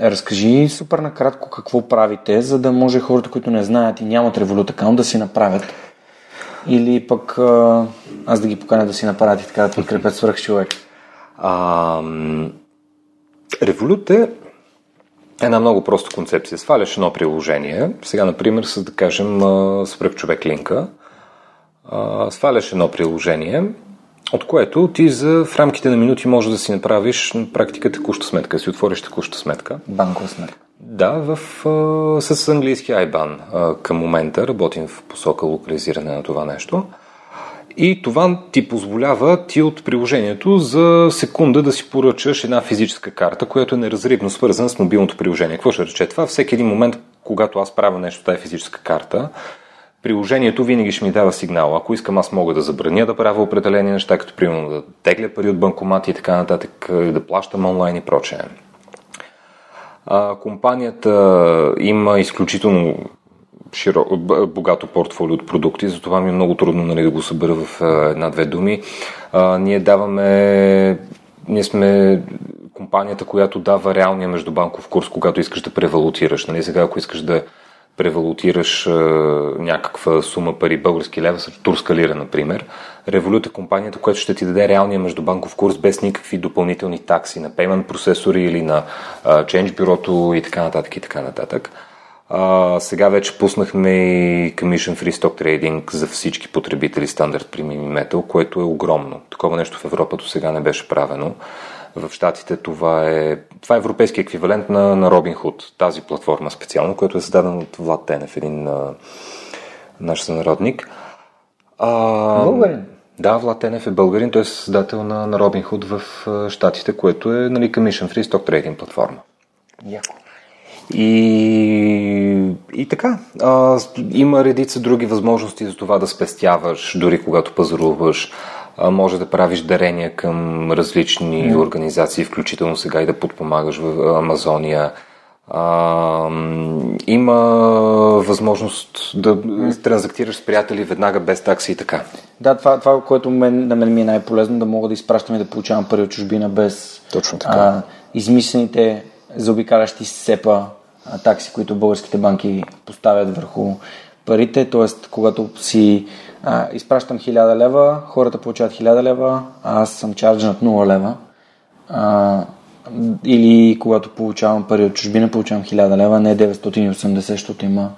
Разкажи супер накратко какво правите, за да може хората, които не знаят и нямат аккаунт, да си направят. Или пък аз да ги поканя да си направят и така да подкрепят свърх човек. Revolut е една много проста концепция. Сваляш едно приложение, сега, например, с да кажем свръхчовек линка, а, сваляш едно приложение, от което ти за в рамките на минути можеш да си направиш на практика текуща сметка, си отвориш текуща сметка. Банкова сметка. Да, в, а, с английски IBAN а, към момента работим в посока локализиране на това нещо. И това ти позволява ти от приложението за секунда да си поръчаш една физическа карта, която е неразривно свързана с мобилното приложение. Какво ще рече това? Всеки един момент, когато аз правя нещо, тази физическа карта, приложението винаги ще ми дава сигнал. Ако искам, аз мога да забраня да правя определени неща, като примерно да тегля пари от банкомати и така нататък, да плащам онлайн и прочее. Компанията има изключително широ, богато портфолио от продукти, затова ми е много трудно нали, да го събера в една-две думи. А, ние даваме, ние сме компанията, която дава реалния междубанков курс, когато искаш да превалутираш. Нали? Сега, ако искаш да превалутираш а, някаква сума пари български лева с турска лира, например. Revolut е компанията, която ще ти даде реалния междубанков курс без никакви допълнителни такси на payment процесори или на а, change бюрото и така нататък и така нататък. А, сега вече пуснахме и Commission Free Stock Trading за всички потребители стандарт при Metal, което е огромно. Такова нещо в Европа до сега не беше правено. В Штатите това е, това е европейски еквивалент на, на Robinhood, тази платформа специално, която е създадена от Влад Тенев, един а, наш сънародник. А, българин? Да, Влад Тенев е българин, той е създател на, на Robinhood в Штатите, което е нали, Commission Free Stock Trading платформа. Яко. И, и така, а, има редица други възможности за това да спестяваш, дори когато пазаруваш. Може да правиш дарения към различни mm. организации, включително сега и да подпомагаш в Амазония. А, има възможност да транзактираш с приятели веднага без такси и така. Да, това, това което мен, на мен ми е най-полезно, да мога да изпращам и да получавам пари от чужбина без Точно така. А, измислените заобикалящи СЕПА такси, които българските банки поставят върху парите. Тоест, когато си а, изпращам 1000 лева, хората получават 1000 лева, а аз съм чарджнат 0 лева. А, или когато получавам пари от чужбина, получавам 1000 лева, не 980, защото има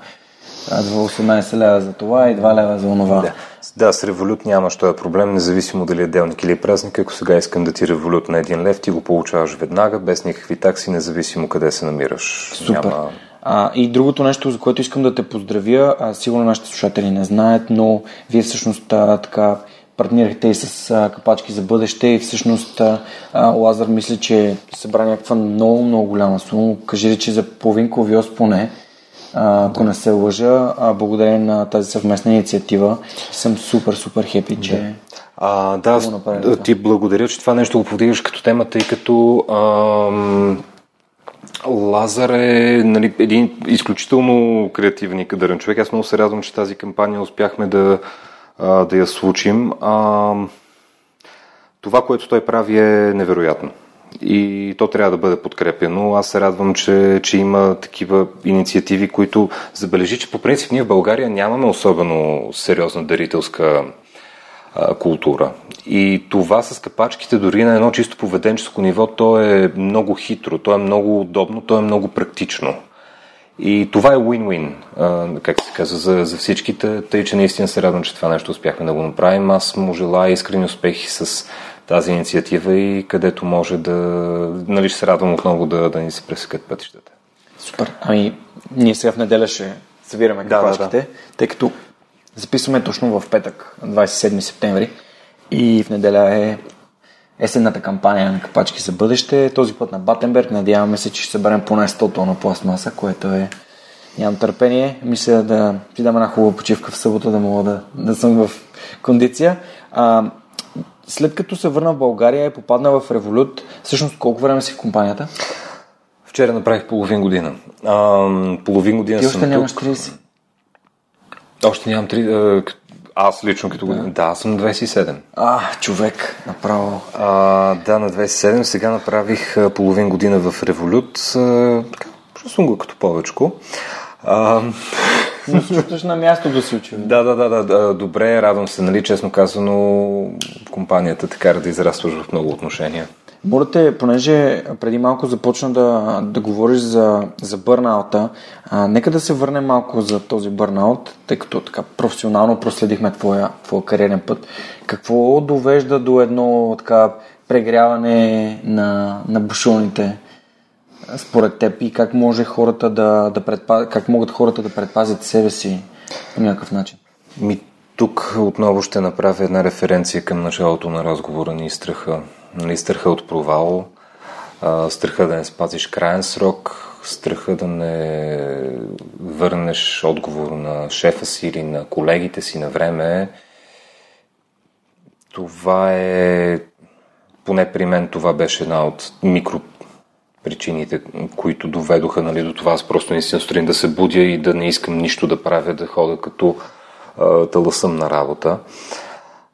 18 лева за това и 2 лева за онова. Да. да, с револют нямаш този проблем, независимо дали е делник или е празник. Ако сега искам да ти револют на един лев, ти го получаваш веднага, без никакви такси, независимо къде се намираш. Супер. Няма... А, и другото нещо, за което искам да те поздравя, а, сигурно нашите слушатели не знаят, но вие всъщност а, така партнирахте и с а, капачки за бъдеще и всъщност а, Лазар мисля, че събра някаква много, много голяма сума. Кажи ли, че за половин ковиоз поне ако не се лъжа, а, благодарение на тази съвместна инициатива съм супер, супер хепи, че а, да, да ти благодаря, че това нещо го подигаш като тема, тъй като ам, Лазар е нали, един изключително креативен и кадърен човек. Аз много се радвам, че тази кампания успяхме да, а, да я случим. А, това, което той прави е невероятно и то трябва да бъде подкрепено. Аз се радвам, че, че има такива инициативи, които забележи, че по принцип ние в България нямаме особено сериозна дарителска а, култура. И това с капачките дори на едно чисто поведенческо ниво, то е много хитро, то е много удобно, то е много практично. И това е win-win, как се казва, за, за всичките, тъй че наистина се радвам, че това нещо успяхме да го направим. Аз му желая искрени успехи с тази инициатива и където може да, нали ще се радвам отново да, да ни се пресекат пътищата. Супер. Ами, ние сега в неделя ще събираме да, капачките, да, да. тъй като записваме точно в петък, 27 септември и в неделя е есенната кампания на капачки за бъдеще. Този път на Батенберг. Надяваме се, че ще съберем поне 100 тона пластмаса, което е... Нямам търпение. Мисля да ти дам една хубава почивка в събота, да мога да, да съм в кондиция. А, след като се върна в България и попадна в Револют, всъщност колко време си в компанията? Вчера направих половин година. А, половин година Ти още съм нямаш 30? Още нямам 30. Аз лично като година. Да, да аз съм 27. А, човек, направо. А, да, на 27. Сега направих половин година в Револют. Чувствам го като повечко. А... Но се чувстваш на място да се учи. Да, да, да, да, добре, радвам се, нали, честно казано, компанията те кара да израстваш в много отношения. Моля те, понеже преди малко започна да, да говориш за, за бърнаута, а, нека да се върнем малко за този бърнаут, тъй като така професионално проследихме твоя, твоя кариерен път. Какво довежда до едно така прегряване на, на бушоните? според теб и как може хората да, да предпаз... как могат хората да предпазят себе си по някакъв начин? Ми, тук отново ще направя една референция към началото на разговора ни страха. Нали, страха от провал, страха да не спазиш крайен срок, страха да не върнеш отговор на шефа си или на колегите си на време. Това е, поне при мен това беше една от микро причините, които доведоха нали, до това. Аз просто наистина сутрин да се будя и да не искам нищо да правя, да хода като таласъм на работа.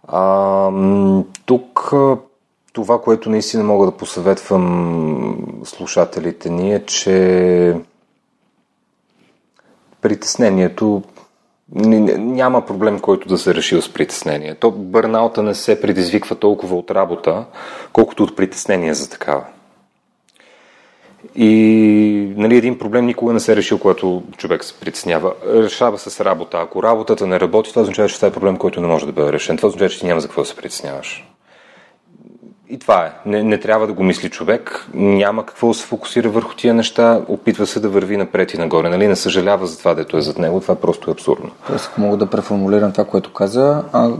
А, тук това, което наистина мога да посъветвам слушателите ни е, че притеснението няма проблем, който да се реши с притеснение. То бърнаута не се предизвиква толкова от работа, колкото от притеснение за такава. И нали, един проблем никога не се е решил, когато човек се притеснява. Решава се с работа. Ако работата не работи, това означава, че това е проблем, който не може да бъде решен. Това означава, че ти няма за какво да се притесняваш. И това е. Не, не трябва да го мисли човек. Няма какво да се фокусира върху тия неща. Опитва се да върви напред и нагоре. Нали? Не съжалява за това, дето е зад него. Това просто е абсурдно. Тоест, ако мога да преформулирам това, което каза, а,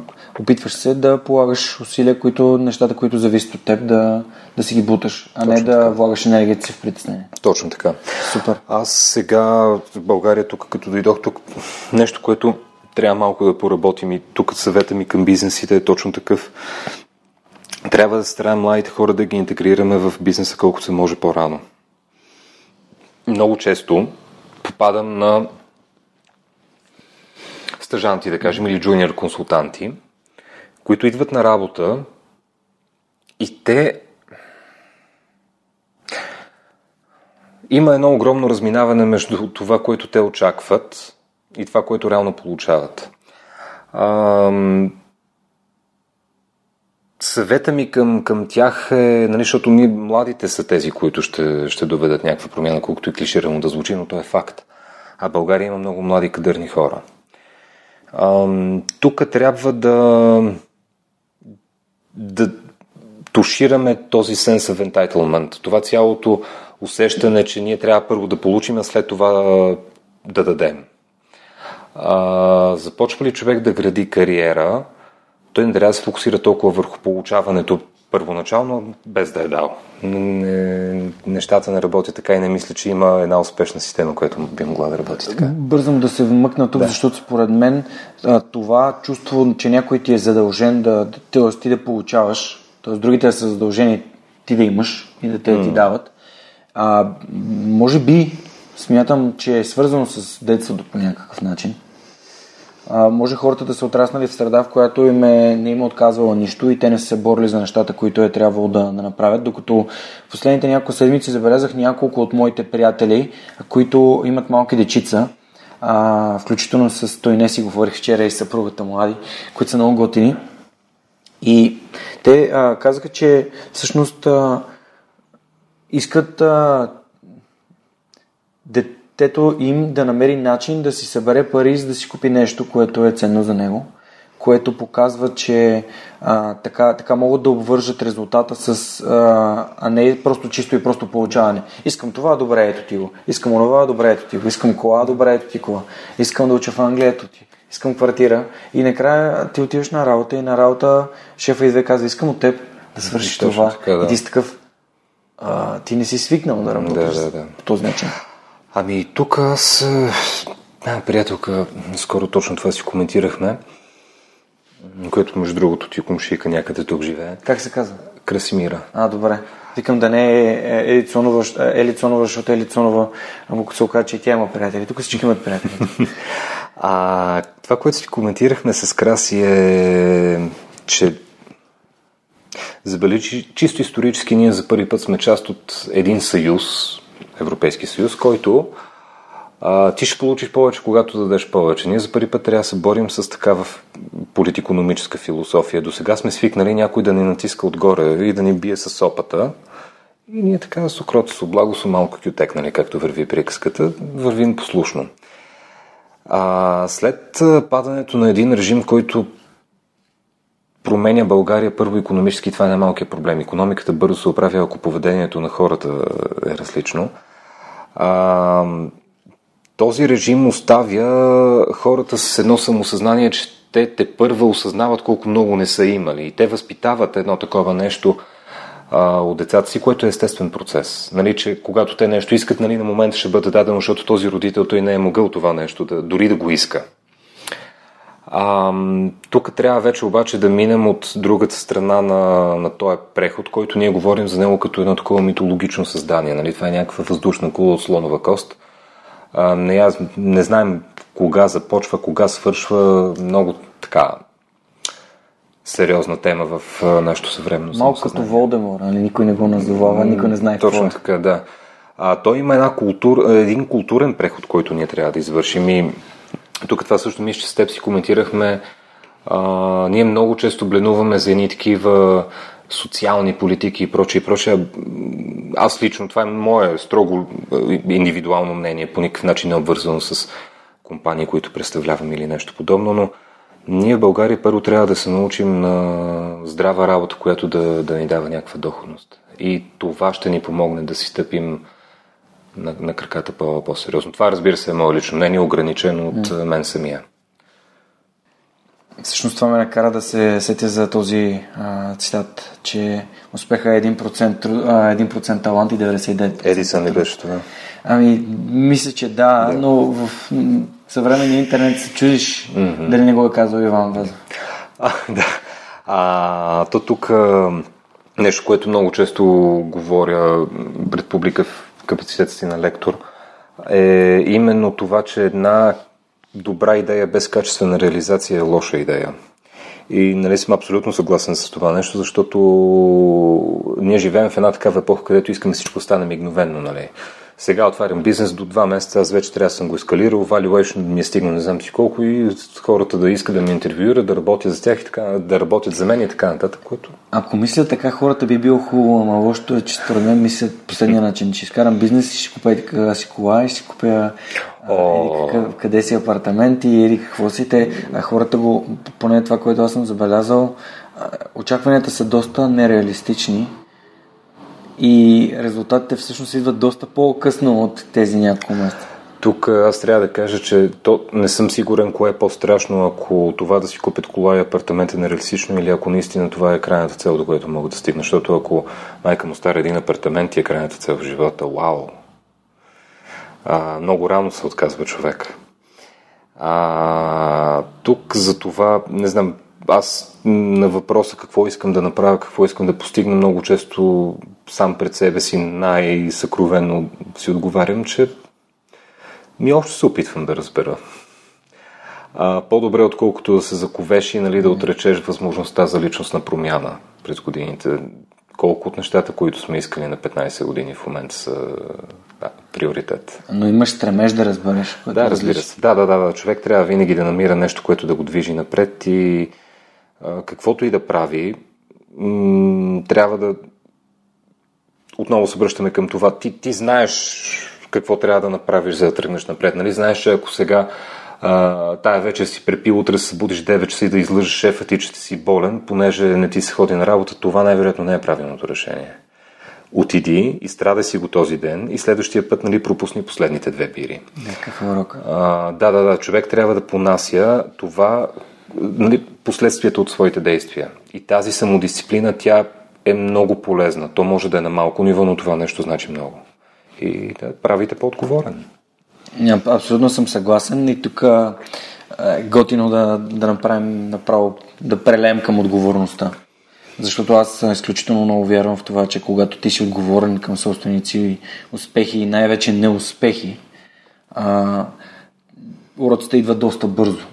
опитваш се да полагаш усилия, които, нещата, които зависят от теб, да, да си ги буташ, а Точно не да така. влагаш енергията си в притеснение. Точно така. Супер. Аз сега в България, тук като дойдох тук, нещо, което трябва малко да поработим и тук съвета ми към бизнесите е точно такъв трябва да стараем младите хора да ги интегрираме в бизнеса колкото се може по-рано. Много често попадам на стъжанти, да кажем, или джуниор консултанти, които идват на работа и те има едно огромно разминаване между това, което те очакват и това, което реално получават. Съвета ми към, към тях е, нали, защото ми младите са тези, които ще, ще доведат някаква промяна, колкото и клиширано да звучи, но то е факт. А България има много млади кадърни хора. Тук трябва да, да тушираме този sense of entitlement. Това цялото усещане, че ние трябва първо да получим, а след това да дадем. А, започва ли човек да гради кариера, той не трябва да се фокусира толкова върху получаването първоначално, без да е дал. Не, нещата не работят така и не мисля, че има една успешна система, която би могла да работи така. Бързам да се вмъкна тук, да. защото според мен това чувство, че някой ти е задължен да, т.е. ти да получаваш, т.е. другите са задължени ти да имаш и да те mm. ти дават, а, може би смятам, че е свързано с детството по някакъв начин а, може хората да са отраснали в среда, в която им е, не им е отказвала нищо и те не са се борили за нещата, които е трябвало да, да направят, докато в последните няколко седмици забелязах няколко от моите приятели, които имат малки дечица, а, включително с той не си говорих вчера и съпругата млади, които са много готини. И те а, казаха, че всъщност а, искат а, детето им да намери начин да си събере пари, за да си купи нещо, което е ценно за него, което показва, че а, така, така могат да обвържат резултата с, а, а не просто чисто и просто получаване. Искам това, добре, ето ти го. Искам онова, добре, ето ти го. Искам кола, добре, ето ти кола. Искам да уча в Англия, ето ти. Искам квартира. И накрая ти отиваш на работа и на работа шефа идва и казва, искам от теб да свършиш това. Така, да. И ти си такъв, а, ти не си свикнал да работиш да, да, да. по този начин. Ами тук аз, една приятелка, скоро точно това си коментирахме, което между другото ти комшика някъде тук живее. Как се казва? Красимира. А, добре. Викам да не е Елицонова, Елицонова защото Елицонова, ама се окаже, че и тя има приятели. Тук всички имат приятели. а, това, което си коментирахме с Краси е, че забележи, чисто исторически ние за първи път сме част от един съюз, Европейски съюз, който а, ти ще получиш повече, когато дадеш повече. Ние за първи път трябва да се борим с такава политикономическа философия. До сега сме свикнали някой да ни натиска отгоре и да ни бие с сопата. И ние така с окрото, с облаго, с малко кютек, нали, както върви приказката, вървим послушно. А, след падането на един режим, който променя България първо економически, това е най-малкият проблем. Економиката бързо се оправя, ако поведението на хората е различно. А, този режим оставя хората с едно самосъзнание, че те те първа осъзнават колко много не са имали. И те възпитават едно такова нещо а, от децата си, което е естествен процес. Нали, че когато те нещо искат, нали, на момента ще бъде дадено, защото този родител той не е могъл това нещо, да, дори да го иска. А, тук трябва вече обаче да минем от другата страна на, на този преход, който ние говорим за него като едно такова митологично създание. Нали? Това е някаква въздушна кула от слонова кост. А, не, аз, не знаем кога започва, кога свършва. Много така сериозна тема в нашето съвременно Малко като Волдемор, нали? никой не го назовава, никой не знае Точно така, да. А, той има една култур, един културен преход, който ние трябва да извършим. И тук това също мисля, че с теб си коментирахме. А, ние много често бленуваме за едни такива социални политики и прочее и прочее. Аз лично, това е мое строго индивидуално мнение, по никакъв начин не е обвързано с компании, които представлявам или нещо подобно, но ние в България първо трябва да се научим на здрава работа, която да, да ни дава някаква доходност. И това ще ни помогне да си стъпим на, на краката по- по-сериозно. Това, разбира се, е мое лично мнение, ограничено от mm. мен самия. Всъщност това ме накара да се сетя за този а, цитат, че успеха е 1%, а, 1% талант и 99%. Едисън ли беше това? Ами, мисля, че да, да. но в съвременния интернет се чудиш mm-hmm. дали не го е казал Иван Вазов. А, да. А, то тук нещо, което много често говоря пред публика в капацитета си на лектор, е именно това, че една добра идея без качествена реализация е лоша идея. И нали съм абсолютно съгласен с това нещо, защото ние живеем в една такава епоха, където искаме всичко да стане мигновенно. Нали? Сега отварям бизнес до два месеца, аз вече трябва да съм го ескалирал, valuation ми е стигнал не знам си колко и хората да искат да ме интервюират, да работят за тях и така, да работят за мен и така нататък. Което... Ако мисля така, хората би било хубаво, ама лошото е, че според мен мислят последния начин, че изкарам бизнес и ще купя така си кола и ще купя О... къде, къде си апартамент и или какво си. Те, а хората го, поне това, което аз съм забелязал, очакванията са доста нереалистични и резултатите всъщност идват доста по-късно от тези няколко месеца. Тук аз трябва да кажа, че то, не съм сигурен кое е по-страшно, ако това да си купят кола и апартамент е нереалистично или ако наистина това е крайната цел, до която могат да стигна. Защото ако майка му стара един апартамент и е крайната цел в живота, вау! А, много рано се отказва човек. А, тук за това, не знам, аз на въпроса какво искам да направя, какво искам да постигна, много често сам пред себе си най-съкровенно си отговарям, че ми още се опитвам да разбера. А, по-добре, отколкото да се заковеш и нали, да отречеш възможността за личностна промяна през годините. Колко от нещата, които сме искали на 15 години в момента са да, приоритет. Но имаш стремеж да разбереш. Да, разбира се. Да, да, да, Човек трябва винаги да намира нещо, което да го движи напред и каквото и да прави, трябва да отново се връщаме към това. Ти, ти знаеш какво трябва да направиш, за да тръгнеш напред. Нали? Знаеш, че ако сега а, тая вечер си препил, утре се събудиш 9 часа и да излъжеш шефа ти, че ти си болен, понеже не ти се ходи на работа, това най-вероятно не е правилното решение. Отиди, изстрадай си го този ден и следващия път нали, пропусни последните две бири. Някакъв урок. А, да, да, да. Човек трябва да понася това, нали, последствията от своите действия. И тази самодисциплина, тя е много полезна. То може да е на малко ниво, но това нещо значи много. И да правите по-отговорен. Абсолютно съм съгласен и тук е готино да, да направим направо, да прелеем към отговорността. Защото аз изключително много вярвам в това, че когато ти си отговорен към собственици успехи и най-вече неуспехи, а, уроците идват доста бързо.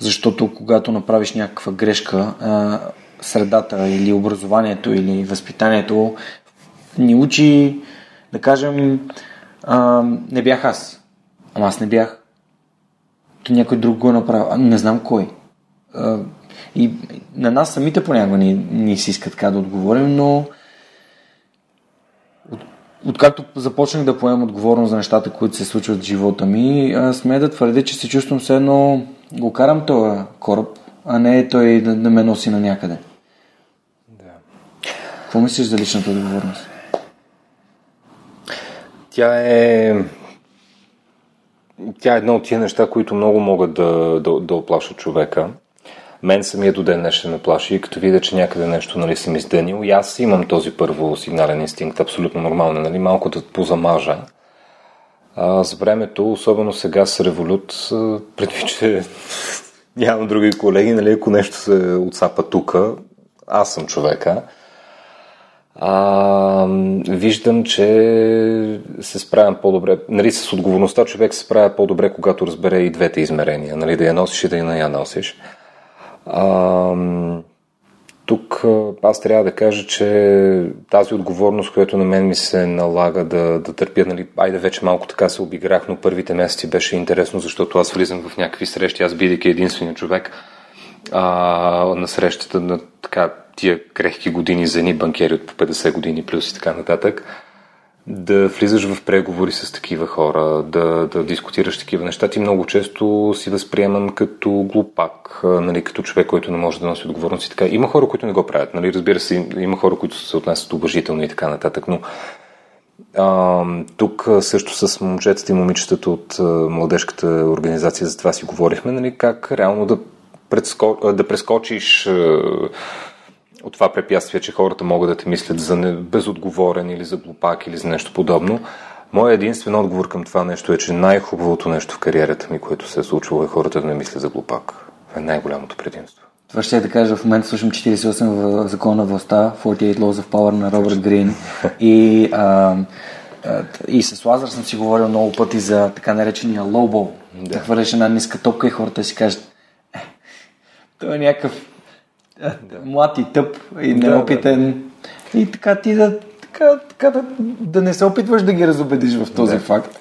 Защото когато направиш някаква грешка, средата или образованието или възпитанието ни учи, да кажем, не бях аз. Ама аз не бях. То някой друг го е направил. А, не знам кой. И на нас самите понякога ни, ни си иска така да отговорим, но от, откакто започнах да поемам отговорност за нещата, които се случват в живота ми, сме да твърдя, че се чувствам все едно го карам този кораб, а не той да, да ме носи на някъде. Какво мислиш за личната отговорност? Тя е тя е една от тия неща, които много могат да, да, да оплашат човека. Мен самия до ден днешен ме плаши, като видя, че някъде нещо нали, съм издънил. И аз имам този първо сигнален инстинкт, абсолютно нормално, нали, малко да позамажа. А, с времето, особено сега с револют, предвид, че нямам други колеги, нали, ако нещо се отсапа тука, аз съм човека а, виждам, че се справям по-добре. Нали, с отговорността човек се справя по-добре, когато разбере и двете измерения. Нали, да я носиш и да я не я носиш. А, тук аз трябва да кажа, че тази отговорност, която на мен ми се налага да, да търпя, нали, айде вече малко така се обиграх, но първите месеци беше интересно, защото аз влизам в някакви срещи, аз бидейки единствения човек а, на срещата на така тия крехки години за едни банкери от по 50 години плюс и така нататък да влизаш в преговори с такива хора, да, да дискутираш такива неща, ти много често си възприеман като глупак, нали, като човек, който не може да носи отговорност и така. Има хора, които не го правят, нали, разбира се, има хора, които се отнасят уважително и така нататък, но а, тук също с момчетата и момичетата от а, младежката организация за това си говорихме, нали, как реално да, предско... да прескочиш а, от това препятствие, че хората могат да те мислят за безотговорен или за глупак или за нещо подобно. Моят единствен отговор към това нещо е, че най-хубавото нещо в кариерата ми, което се е случило, е хората да не мислят за глупак. Това е най-голямото предимство. Това ще да кажа, в момента слушам 48 в закона на властта, 48 Laws of Power на Робърт Грин и, а, и с Лазар съм си говорил много пъти за така наречения лоубол. Да. да хвърляш една ниска топка и хората си кажат, е, той е някакъв да. млад и тъп и неопитен. Да, да. И така ти да, така, така да, да не се опитваш да ги разобедиш в този да. факт.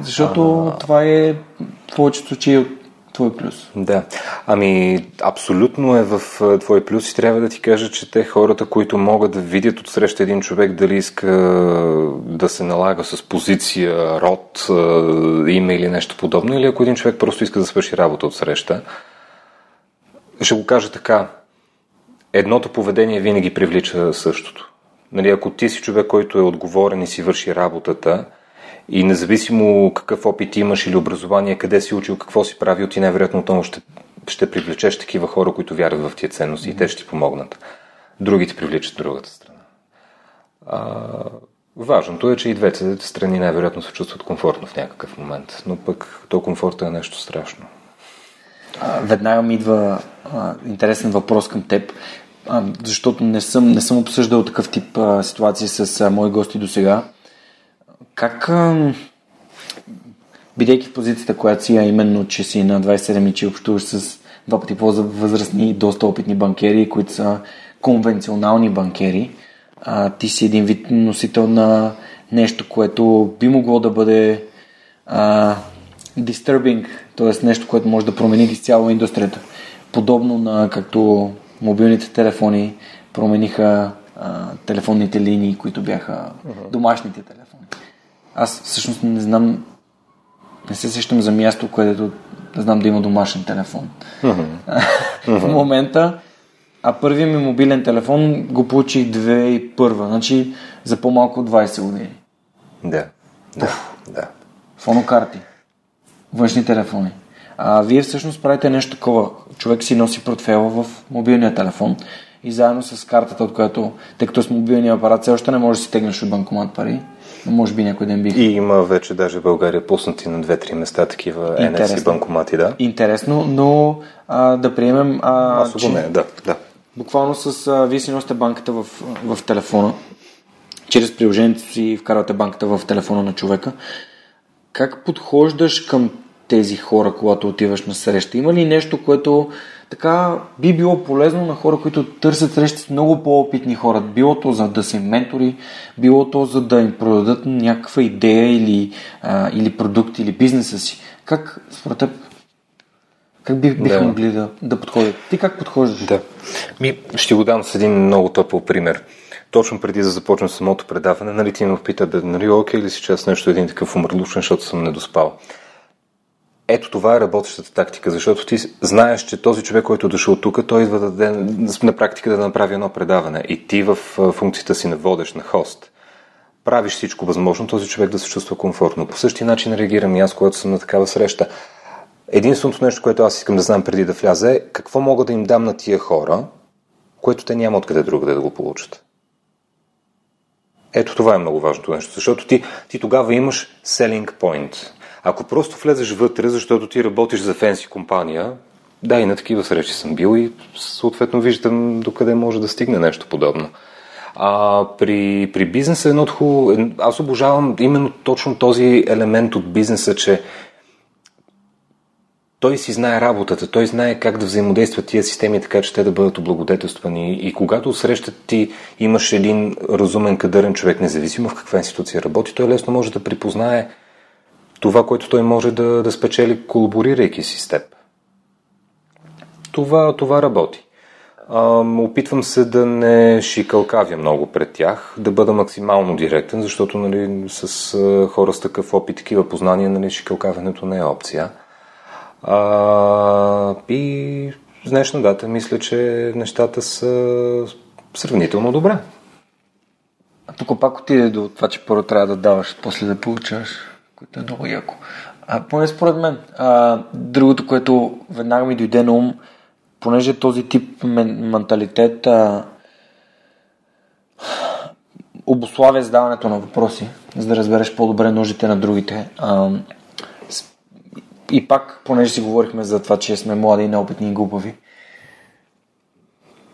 Защото а... това е в повечето случаи твой плюс. Да. Ами, абсолютно е в твой плюс и трябва да ти кажа, че те хората, които могат да видят от среща един човек дали иска да се налага с позиция, род, име или нещо подобно, или ако един човек просто иска да свърши работа от среща, ще го кажа така едното поведение винаги привлича същото. Нали, ако ти си човек, който е отговорен и си върши работата, и независимо какъв опит имаш или образование, къде си учил, какво си правил, ти най-вероятно отново ще, ще привлечеш такива хора, които вярват в тия ценности mm-hmm. и те ще ти помогнат. Другите привличат другата страна. А, важното е, че и двете страни най-вероятно се чувстват комфортно в някакъв момент, но пък то комфорта е нещо страшно. Веднага ми идва а, интересен въпрос към теб а, защото не съм, не съм обсъждал такъв тип а, ситуации с а, мои гости до сега. Как, а, бидейки в позицията, която си, а именно, че си на 27 и че общуваш с два пъти по-възрастни и доста опитни банкери, които са конвенционални банкери, а, ти си един вид носител на нещо, което би могло да бъде а, disturbing, т.е. нещо, което може да промени изцяло индустрията. Подобно на както мобилните телефони промениха а, телефонните линии, които бяха uh-huh. домашните телефони. Аз всъщност не знам, не се сещам за място, където да знам да има домашен телефон. Uh-huh. Uh-huh. В момента, а първият ми мобилен телефон го получих 2001, значи за по-малко от 20 години. Да, да, да. Фонокарти, външни телефони. А вие всъщност правите нещо такова. Човек си носи портфела в мобилния телефон и заедно с картата, от която, тъй като с мобилния апарат все още не може да си тегнеш от банкомат пари, но може би някой ден би. И има вече даже в България пуснати на 2-3 места такива NFC банкомати, да. Интересно, но а, да приемем... А, че, не, да, да. Буквално с... А, вие си носите банката в, в телефона, чрез приложението си вкарвате банката в телефона на човека. Как подхождаш към тези хора, когато отиваш на среща? Има ли нещо, което така би било полезно на хора, които търсят срещи с много по-опитни хора? Било то за да се ментори, било то за да им продадат някаква идея или, а, или продукт или бизнеса си. Как според теб как би, биха да. могли да, да подходят? Ти как подхождаш? Да. Ми, ще го дам с един много топъл пример. Точно преди да започнем самото предаване, нали ти ме пита да, нали, окей ли си, аз нещо един такъв умърлушен, защото съм недоспал. Ето това е работещата тактика, защото ти знаеш, че този човек, който е дошъл тук, той идва да даде, на практика да направи едно предаване и ти в функцията си на водещ, на хост, правиш всичко възможно този човек да се чувства комфортно. По същия начин реагирам и аз, когато съм на такава среща. Единственото нещо, което аз искам да знам преди да вляза е какво мога да им дам на тия хора, което те няма откъде друго да го получат. Ето това е много важното нещо, защото ти, ти тогава имаш selling point. Ако просто влезеш вътре, защото ти работиш за фенси компания, да, и на такива срещи съм бил и съответно виждам докъде може да стигне нещо подобно. А, при, при бизнеса едното хубаво... Аз обожавам именно точно този елемент от бизнеса, че той си знае работата, той знае как да взаимодействат тия системи, така че те да бъдат облагодетелствани. И когато срещат ти имаш един разумен, кадърен човек, независимо в каква институция работи, той лесно може да припознае това, което той може да, да спечели, колаборирайки си с теб. Това, това работи. А, опитвам се да не шикалкавя много пред тях, да бъда максимално директен, защото нали, с а, хора с такъв опит, такива познания, нали, шикалкавянето не е опция. А, и с днешна дата мисля, че нещата са сравнително добре. А тук пак отиде до това, че първо трябва да даваш, после да получаваш, което е много яко. А, поне според мен. А, другото, което веднага ми дойде на ум, понеже този тип мен, менталитет а, обославя задаването на въпроси, за да разбереш по-добре нуждите на другите. А, и пак, понеже си говорихме за това, че сме млади, неопитни и глупави,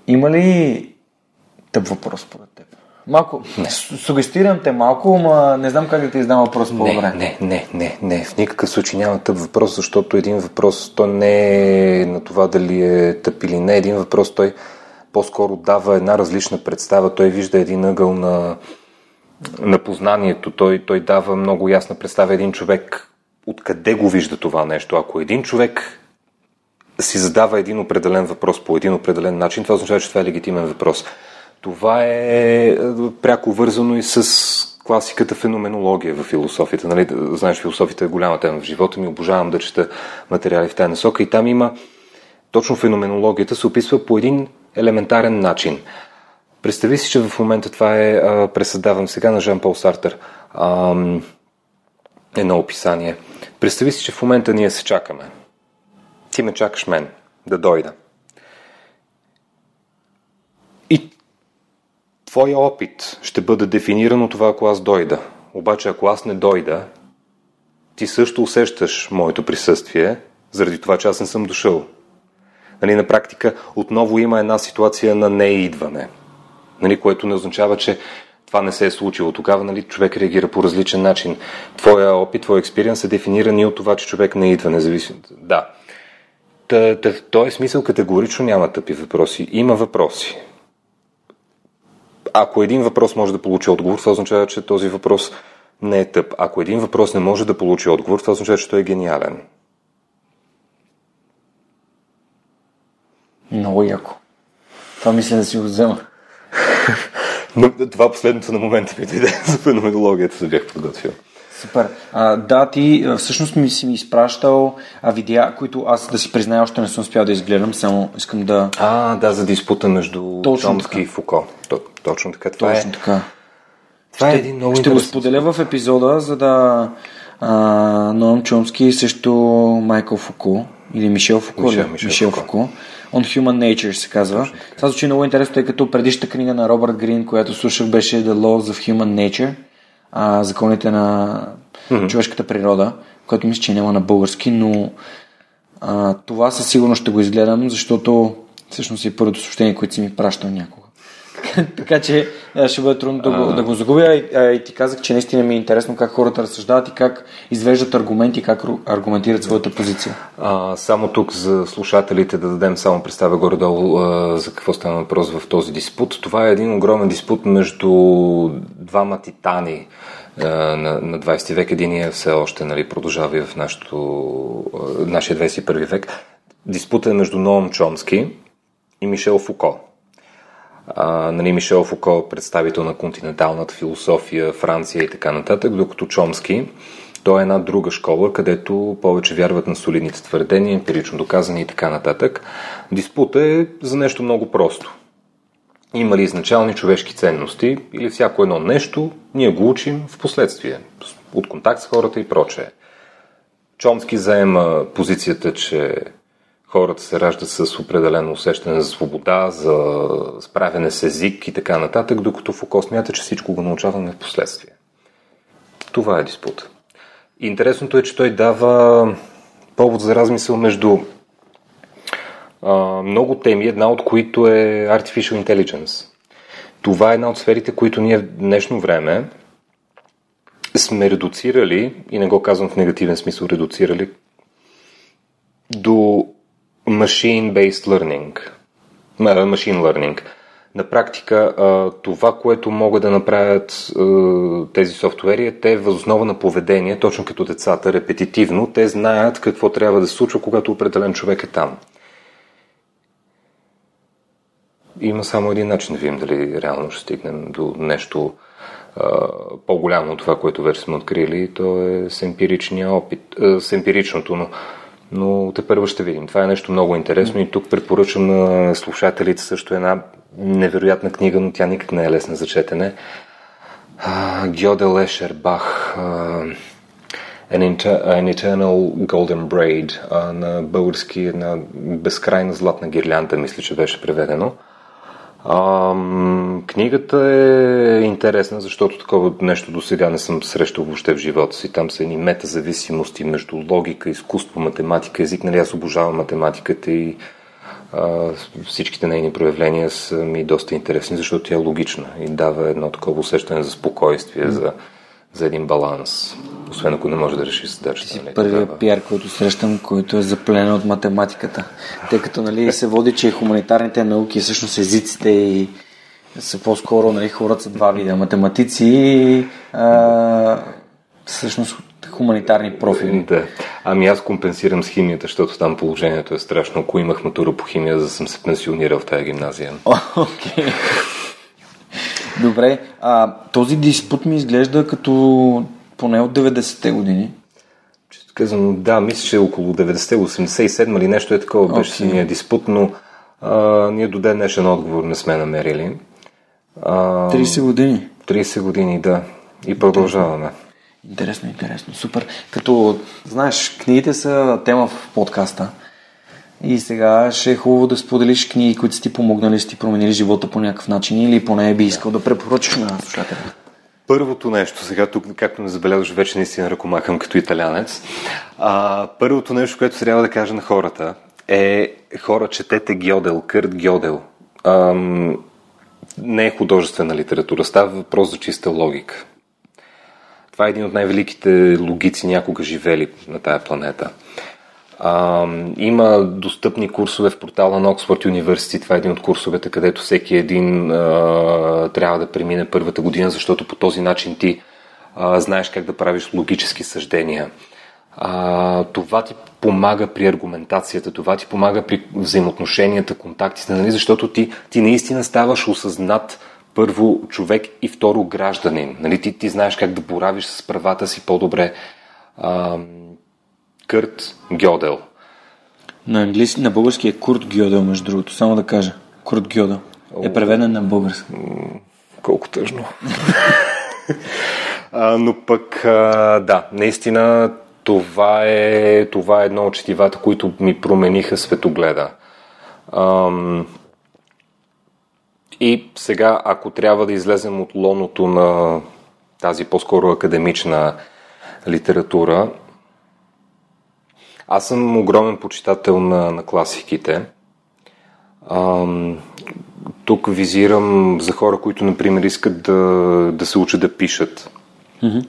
има ли тъп въпрос според? Малко, не. сугестирам те малко, но не знам как да ти издам въпрос по-добре. Не, не, не, не, в никакъв случай няма тъп въпрос, защото един въпрос, то не е на това дали е тъп или не. Един въпрос, той по-скоро дава една различна представа. Той вижда един ъгъл на, на познанието. Той, той дава много ясна представа един човек откъде го вижда това нещо. Ако един човек си задава един определен въпрос по един определен начин, това означава, че това е легитимен въпрос. Това е пряко вързано и с класиката феноменология в философията. Нали? Знаеш, философията е голяма тема в живота ми, обожавам да чета материали в тази насока и там има точно феноменологията се описва по един елементарен начин. Представи си, че в момента това е, пресъдавам сега на Жан Пол Сартер, едно описание. Представи си, че в момента ние се чакаме. Ти ме чакаш мен да дойда. Твоя опит ще бъде дефиниран от това, ако аз дойда. Обаче, ако аз не дойда, ти също усещаш моето присъствие, заради това, че аз не съм дошъл. Нали, на практика отново има една ситуация на неидване, нали, което не означава, че това не се е случило. Тогава нали, човек реагира по различен начин. Твоя опит, твоя експириенс е дефиниран и от това, че човек не идва независимо. Да. Та, та, в този смисъл категорично няма тъпи въпроси. Има въпроси. Ако един въпрос може да получи отговор, това означава, че този въпрос не е тъп. Ако един въпрос не може да получи отговор, това означава, че той е гениален. Много яко. Това мисля да си го взема. Но това последното на момента ми дойде за феноменологията, се бях подготвил. Супер. А, да, ти всъщност ми си ми изпращал а, видеа, които аз да си призная още не съм успял да изгледам, само искам да... А, да, за диспута между точно Чомски така. и Фуко. Точно така. Това точно е... така. Това е ще, е един много Ще го споделя в епизода, за да а, Ноам Чомски срещу Майкъл Фуко или Мишел Фуко. Мишел, Мишел, Мишел Фуко. Фуко On Human Nature се казва. Това звучи много интересно, тъй като предишната книга на Робърт Грин, която слушах, беше The Laws of Human Nature, а, законите на mm-hmm. човешката природа, което мисля, че няма на български, но а, това със сигурност ще го изгледам, защото всъщност е първото съобщение, което си ми пращал някога. така че ще бъде трудно да го, да го загубя. И, и ти казах, че наистина ми е интересно как хората разсъждават и как извеждат аргументи, как аргументират своята позиция. А, само тук за слушателите да дадем само представя горе-долу а, за какво стана въпрос в този диспут. Това е един огромен диспут между двама титани на, на 20 век. Единия все още нали, продължава и в нашото, нашия 21 век. Диспутът е между Ноам Чомски и Мишел Фуко а, нали, Мишел Фуко, представител на континенталната философия, Франция и така нататък, докато Чомски, той е една друга школа, където повече вярват на солидните твърдения, емпирично доказани и така нататък. Диспута е за нещо много просто. Има ли изначални човешки ценности или всяко едно нещо, ние го учим в последствие, от контакт с хората и прочее. Чомски заема позицията, че хората се раждат с определено усещане за свобода, за справяне с език и така нататък, докато Фуко смята, че всичко го научаваме в последствие. Това е диспут. интересното е, че той дава повод за размисъл между а, много теми, една от които е Artificial Intelligence. Това е една от сферите, които ние в днешно време сме редуцирали, и не го казвам в негативен смисъл редуцирали, до machine-based learning, machine learning. На практика това, което могат да направят тези софтуери, е те възоснова на поведение, точно като децата, репетитивно, те знаят какво трябва да се случва, когато определен човек е там. Има само един начин да видим дали реално ще стигнем до нещо по-голямо от това, което вече сме открили. То е с опит, с емпиричното, но но те първо ще видим. Това е нещо много интересно и тук препоръчвам на слушателите също една невероятна книга, но тя никак не е лесна за четене. Гьоде Бах An, Eternal Golden Braid на български една безкрайна златна гирлянда, мисля, че беше преведено. Книгата е интересна, защото такова нещо до сега не съм срещал въобще в живота си. Там са едни метазависимости между логика, изкуство, математика, език. Нали, аз обожавам математиката и а, всичките нейни проявления са ми доста интересни, защото тя е логична и дава едно такова усещане за спокойствие, за, за един баланс. Освен ако не може да реши задачата. Ти си нали, първият тогава... пиар, който срещам, който е запленен от математиката. Тъй като нали, се води, че хуманитарните науки, всъщност езиците и са по-скоро нали, хората са два вида. Математици и а, всъщност хуманитарни профили. Да. Ами аз компенсирам с химията, защото там положението е страшно. Ако имах матура по химия, за да съм се пенсионирал в тази гимназия. Окей. Okay. Добре, а, този диспут ми изглежда като поне от 90-те години. Често казвам, да, мисля, че около 90-те, 87 или нещо е такова okay. беше самия диспут, но а, ние до ден днешен отговор не сме намерили. А, 30 години. 30 години, да. И продължаваме. Интересно, интересно. Супер. Като, знаеш, книгите са тема в подкаста. И сега ще е хубаво да споделиш книги, които са ти помогнали, са ти променили живота по някакъв начин или поне би искал да, да препоръчаш на слушателите. Първото нещо, сега тук, както не забелязваш, вече наистина ръкомахам като италянец. А, първото нещо, което трябва да кажа на хората е хора, четете Гьодел, Кърт Гьодел. Ам, не е художествена литература, става въпрос за чиста логика. Това е един от най-великите логици някога живели на тая планета. А, има достъпни курсове в портала на Оксфорд University. Това е един от курсовете, където всеки един а, трябва да премине първата година, защото по този начин ти а, знаеш как да правиш логически съждения. А, това ти помага при аргументацията, това ти помага при взаимоотношенията, контактите, нали? защото ти, ти наистина ставаш осъзнат първо човек и второ гражданин. Нали? Ти, ти знаеш как да боравиш с правата си по-добре. А, Кърт Гьодел. На английски, на български е Курт Гьодел, между другото. Само да кажа. Курт Гьодел. Е преведен на български. Колко тъжно. а, но пък, а, да, наистина това е, това е едно от четивата, които ми промениха светогледа. Ам, и сега, ако трябва да излезем от лоното на тази по-скоро академична литература, аз съм огромен почитател на, на класиките. Ам, тук визирам за хора, които, например, искат да, да се учат да пишат. Mm-hmm.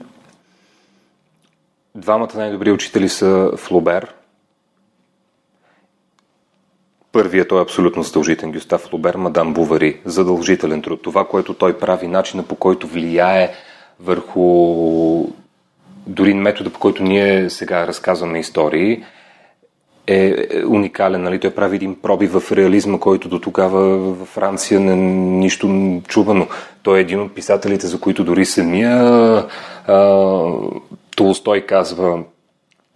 Двамата най-добри учители са Флобер. Първият той е абсолютно задължителен. Гюстав Флобер, Мадам Бувари. Задължителен труд. Това, което той прави, начина по който влияе върху дори метода, по който ние сега разказваме истории, е уникален. Нали? Той прави един проби в реализма, който до тогава в Франция не нищо чувано. Той е един от писателите, за които дори самия а, Толстой казва,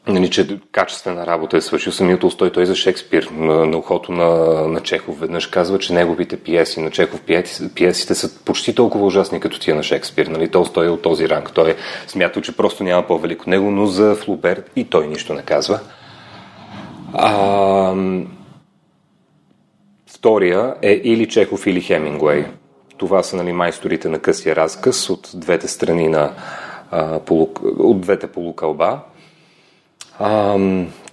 нали, че качествена работа е свършил самият Толстой, той за Шекспир, на, на ухото на, на Чехов. Веднъж казва, че неговите пиеси на Чехов, пиесите са почти толкова ужасни като тия на Шекспир. Нали? Толстой е от този ранг. Той е смятал, че просто няма по-велик от него, но за Флубер и той нищо не казва. А, втория е или Чехов, или Хемингуей. Това са нали, майсторите на късия разказ от двете страни на а, полу, от двете полукълба. А,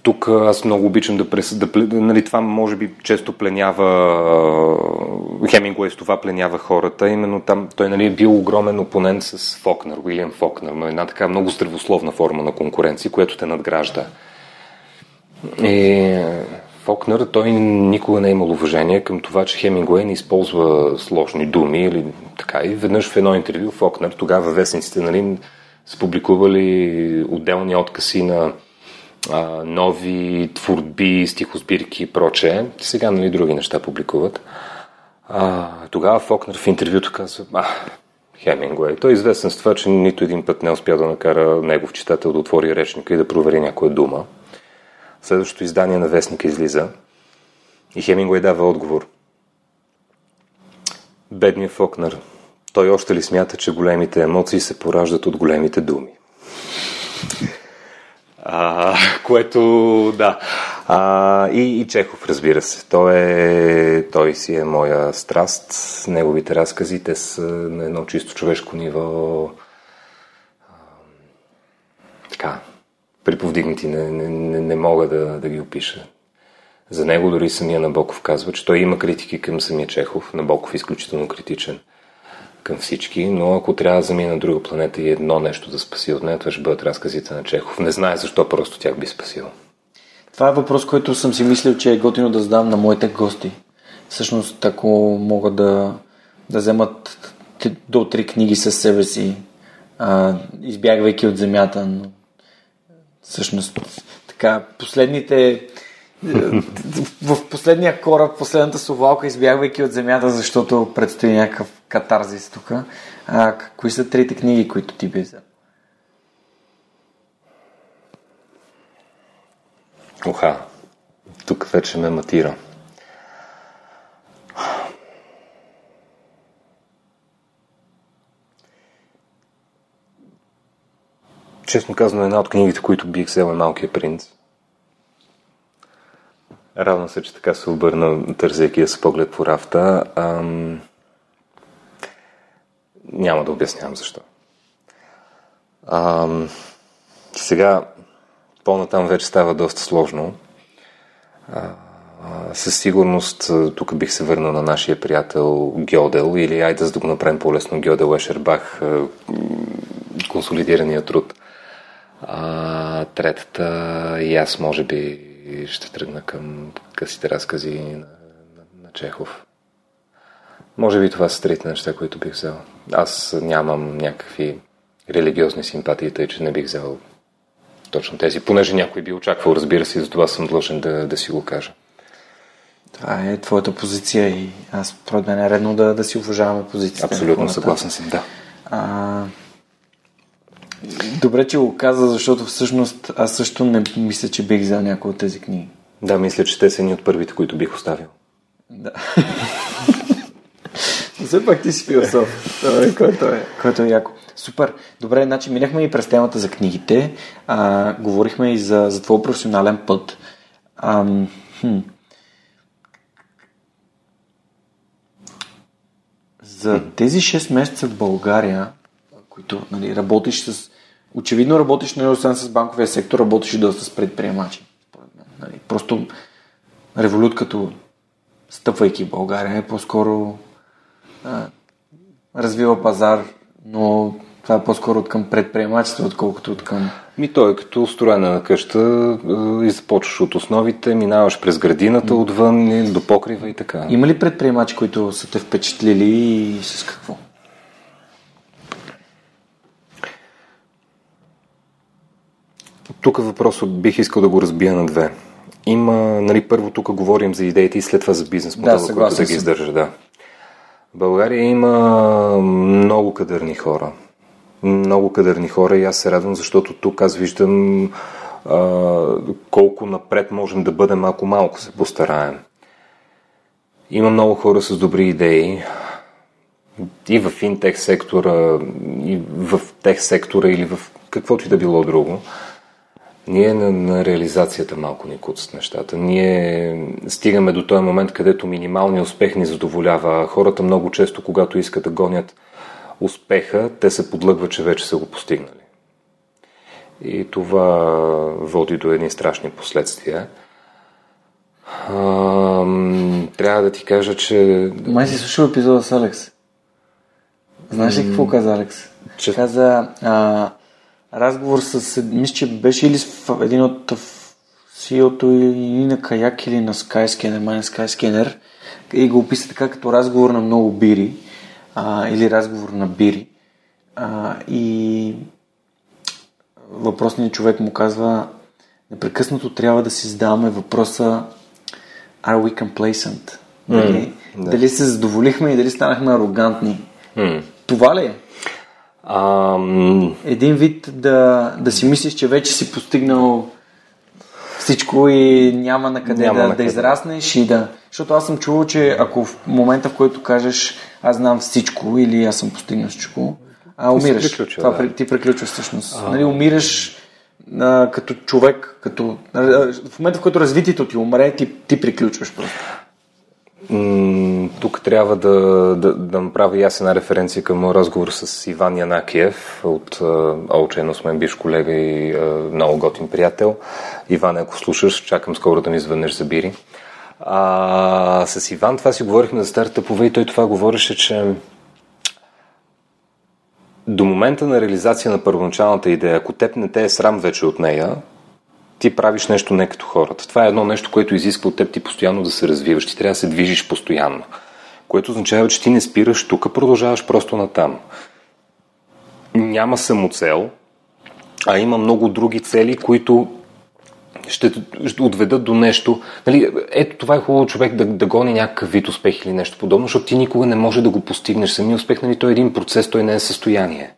тук аз много обичам да, прес, да нали, това може би често пленява Хемингуей с това пленява хората. Именно там той нали, е бил огромен опонент с Фокнер, Уилям Фокнер, една така много здравословна форма на конкуренция, която те надгражда. И Фокнер, той никога не е имал уважение към това, че Хемингуей не използва сложни думи или така. И веднъж в едно интервю Фокнер, тогава вестниците, нали, са публикували отделни откази на а, нови творби, стихосбирки и прочее. Сега, нали, други неща публикуват. А, тогава Фокнер в интервюто казва, а, Хемингуей. Той е известен с това, че нито един път не успя да накара негов читател да отвори речника и да провери някоя дума. Следващото издание на вестника излиза и Хемингуей дава отговор. Бедният Фокнер. Той още ли смята, че големите емоции се пораждат от големите думи? А, което, да. А, и, и Чехов, разбира се. Той, е, той си е моя страст. Неговите разкази, те са на едно чисто човешко ниво. Така, приповдигнати. Не, не, не, не мога да, да ги опиша. За него дори самия Набоков казва, че той има критики към самия Чехов. Набоков е изключително критичен към всички, но ако трябва да замина на друга планета и едно нещо да спаси от нея, това ще бъдат разказите на Чехов. Не знае защо просто тях би спасил. Това е въпрос, който съм си мислил, че е готино да задам на моите гости. Всъщност, ако могат да, да вземат до три книги със себе си, а, избягвайки от земята, но всъщност така, последните в последния кораб, последната совалка, избягвайки от земята, защото предстои някакъв катарзис тук. А, кои са трите книги, които ти би взел? Оха, тук вече ме матира. Честно казано, една от книгите, които бих взел е Малкия принц. Радвам се, че така се обърна, тързейки я с поглед по рафта. Ам... Няма да обяснявам защо. Ам... Сега, по-натам вече става доста сложно. А, със сигурност тук бих се върнал на нашия приятел Гьодел или айде да го направим по-лесно Гьодел Ешербах, консолидирания труд. А, третата и аз може би ще тръгна към късите разкази на, на, на Чехов. Може би това са трите неща, които бих взел. Аз нямам някакви религиозни симпатии, тъй че не бих взел точно тези, понеже някой би очаквал, разбира се, и за това съм длъжен да, да си го кажа. Това е твоята позиция и аз според мен е редно да, да си уважаваме позицията. Абсолютно съгласен съм, да. А, Добре, че го каза, защото всъщност аз също не мисля, че бих взел някои от тези книги. Да, мисля, че те са ни от първите, които бих оставил. Да. Все пак ти си философ. Добре, който е, който е яко. Супер. Добре, значи минахме и през темата за книгите. А, говорихме и за, за твой професионален път. А, хм. За тези 6 месеца в България, които нали, работиш с очевидно работиш не освен с банковия сектор, работиш и доста с предприемачи. Нали, просто револют като стъпвайки в България е по-скоро а, развива пазар, но това е по-скоро от към предприемачество, отколкото от към... Ми той е като строена къща и започваш от основите, минаваш през градината отвън до покрива и така. Има ли предприемачи, които са те впечатлили и с какво? Тук въпросът бих искал да го разбия на две. Има, нали, първо тук говорим за идеите и след това за бизнес модела, да, който да ги издържа. Да. България има много кадърни хора. Много кадърни хора и аз се радвам, защото тук аз виждам а, колко напред можем да бъдем, ако малко се постараем. Има много хора с добри идеи и в финтех сектора, и в тех сектора или в каквото и да било друго. Ние на, на реализацията малко ни куцат нещата. Ние стигаме до този момент, където минималният успех ни задоволява. Хората много често, когато искат да гонят успеха, те се подлъгват, че вече са го постигнали. И това води до едни страшни последствия. А, трябва да ти кажа, че... Май си слушал епизода с Алекс. Знаеш ли какво каза Алекс? Че... Каза, а, разговор с, мисля, че беше или в един от CEO-то и на Каяк или на Skyscanner, май Skyscanner, и го описа така като разговор на много бири а, или разговор на бири. А, и въпросният човек му казва непрекъснато трябва да си задаваме въпроса Are we complacent? Дали, mm, да. дали се задоволихме и дали станахме арогантни? Mm. Това ли е? Um... Един вид да, да си мислиш, че вече си постигнал всичко и няма на къде няма да, на къде. да израснеш и да... Защото аз съм чувал, че ако в момента, в който кажеш аз знам всичко или аз съм постигнал всичко, а умираш. Това да. ти приключва всъщност. А... Нали, умираш а, като човек, като... А, в момента, в който развитието ти умре, ти, ти приключваш просто. Тук трябва да, да, да направя ясена референция към разговор с Иван Янакиев от Олчено с мен биш колега и много готин приятел. Иван, ако слушаш, чакам скоро да ми звънеш за бири. А, с Иван това си говорихме за стартъпове и той това говореше, че до момента на реализация на първоначалната идея, ако теб не те е срам вече от нея, ти правиш нещо не като хората. Това е едно нещо, което изисква от теб ти постоянно да се развиваш. Ти трябва да се движиш постоянно. Което означава, че ти не спираш тук, продължаваш просто натам. Няма самоцел, а има много други цели, които ще, ще отведат до нещо. Нали, ето това е хубаво човек да, да гони някакъв вид успех или нещо подобно, защото ти никога не може да го постигнеш. Самия успех, нали, той е един процес, той не е състояние.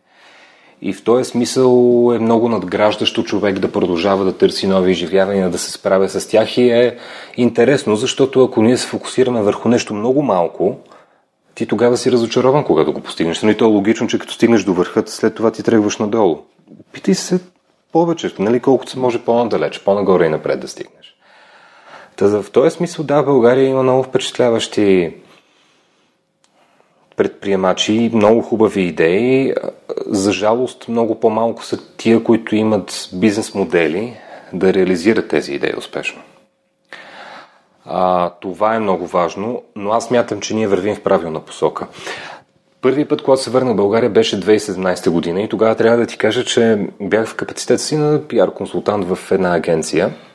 И в този смисъл е много надграждащо човек да продължава да търси нови изживявания, да се справя с тях и е интересно, защото ако ние се фокусираме върху нещо много малко, ти тогава си разочарован, когато го постигнеш. Но и то е логично, че като стигнеш до върха, след това ти тръгваш надолу. Питай се повече, нали, колкото се може по-надалеч, по-нагоре и напред да стигнеш. Та в този смисъл, да, България има много впечатляващи предприемачи, много хубави идеи. За жалост, много по-малко са тия, които имат бизнес модели да реализират тези идеи успешно. А, това е много важно, но аз мятам, че ние вървим в правилна посока. Първият път, когато се върна в България, беше 2017 година и тогава трябва да ти кажа, че бях в капацитет си на пиар консултант в една агенция –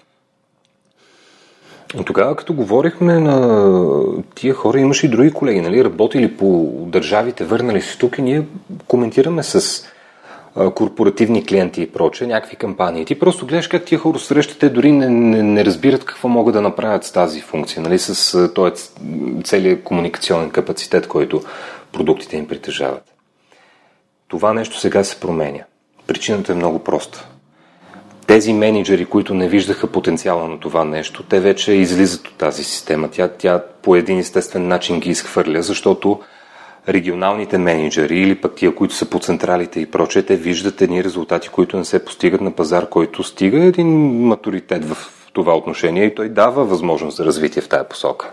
тогава, като говорихме на тия хора, имаше и други колеги, нали, работили по държавите, върнали се тук и ние коментираме с корпоративни клиенти и проче, някакви кампании. Ти просто гледаш как тия хора срещате, дори не, не, не разбират какво могат да направят с тази функция, нали, с този целият комуникационен капацитет, който продуктите им притежават. Това нещо сега се променя. Причината е много проста тези менеджери, които не виждаха потенциала на това нещо, те вече излизат от тази система. Тя, тя по един естествен начин ги изхвърля, защото регионалните менеджери или пък тия, които са по централите и прочее, те виждат едни резултати, които не се постигат на пазар, който стига един матуритет в това отношение и той дава възможност за развитие в тая посока.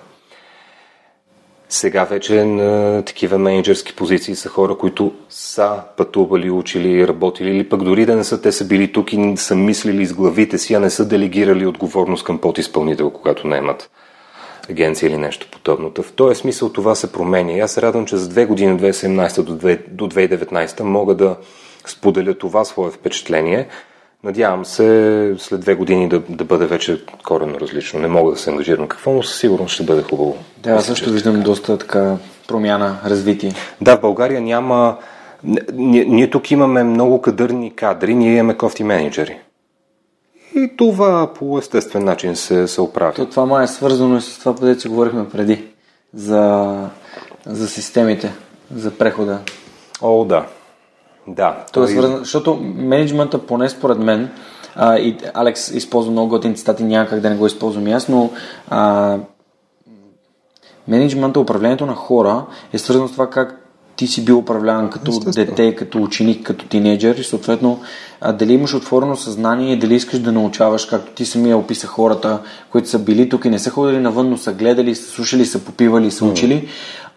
Сега вече на такива менеджерски позиции са хора, които са пътували, учили, работили или пък дори да не са, те са били тук и са мислили с главите си, а не са делегирали отговорност към подизпълнител, когато не имат агенция или нещо подобно. В този смисъл това се променя. И аз се радвам, че за две години, 2017 до 2019, мога да споделя това свое впечатление – Надявам се след две години да, да бъде вече коренно различно. Не мога да се ангажирам какво, но със сигурност ще бъде хубаво. Да, аз също виждам доста така промяна, развитие. Да, в България няма... Ние, ние тук имаме много кадърни кадри, ние имаме кофти менеджери. И това по естествен начин се, се оправя. То, това май е свързано и с това, където си говорихме преди. За, за системите, за прехода. О, да. Да. Тоест, той... защото менеджмента, поне според мен, а, и Алекс използва много готини цитати, няма как да не го използвам и аз, но а, менеджмента, управлението на хора е свързано с това как ти си бил управляван като дете, като ученик, като тинейджър и съответно а, дали имаш отворено съзнание и дали искаш да научаваш, както ти самия описа хората, които са били тук и не са ходили навън, но са гледали, са слушали, са попивали, са учили,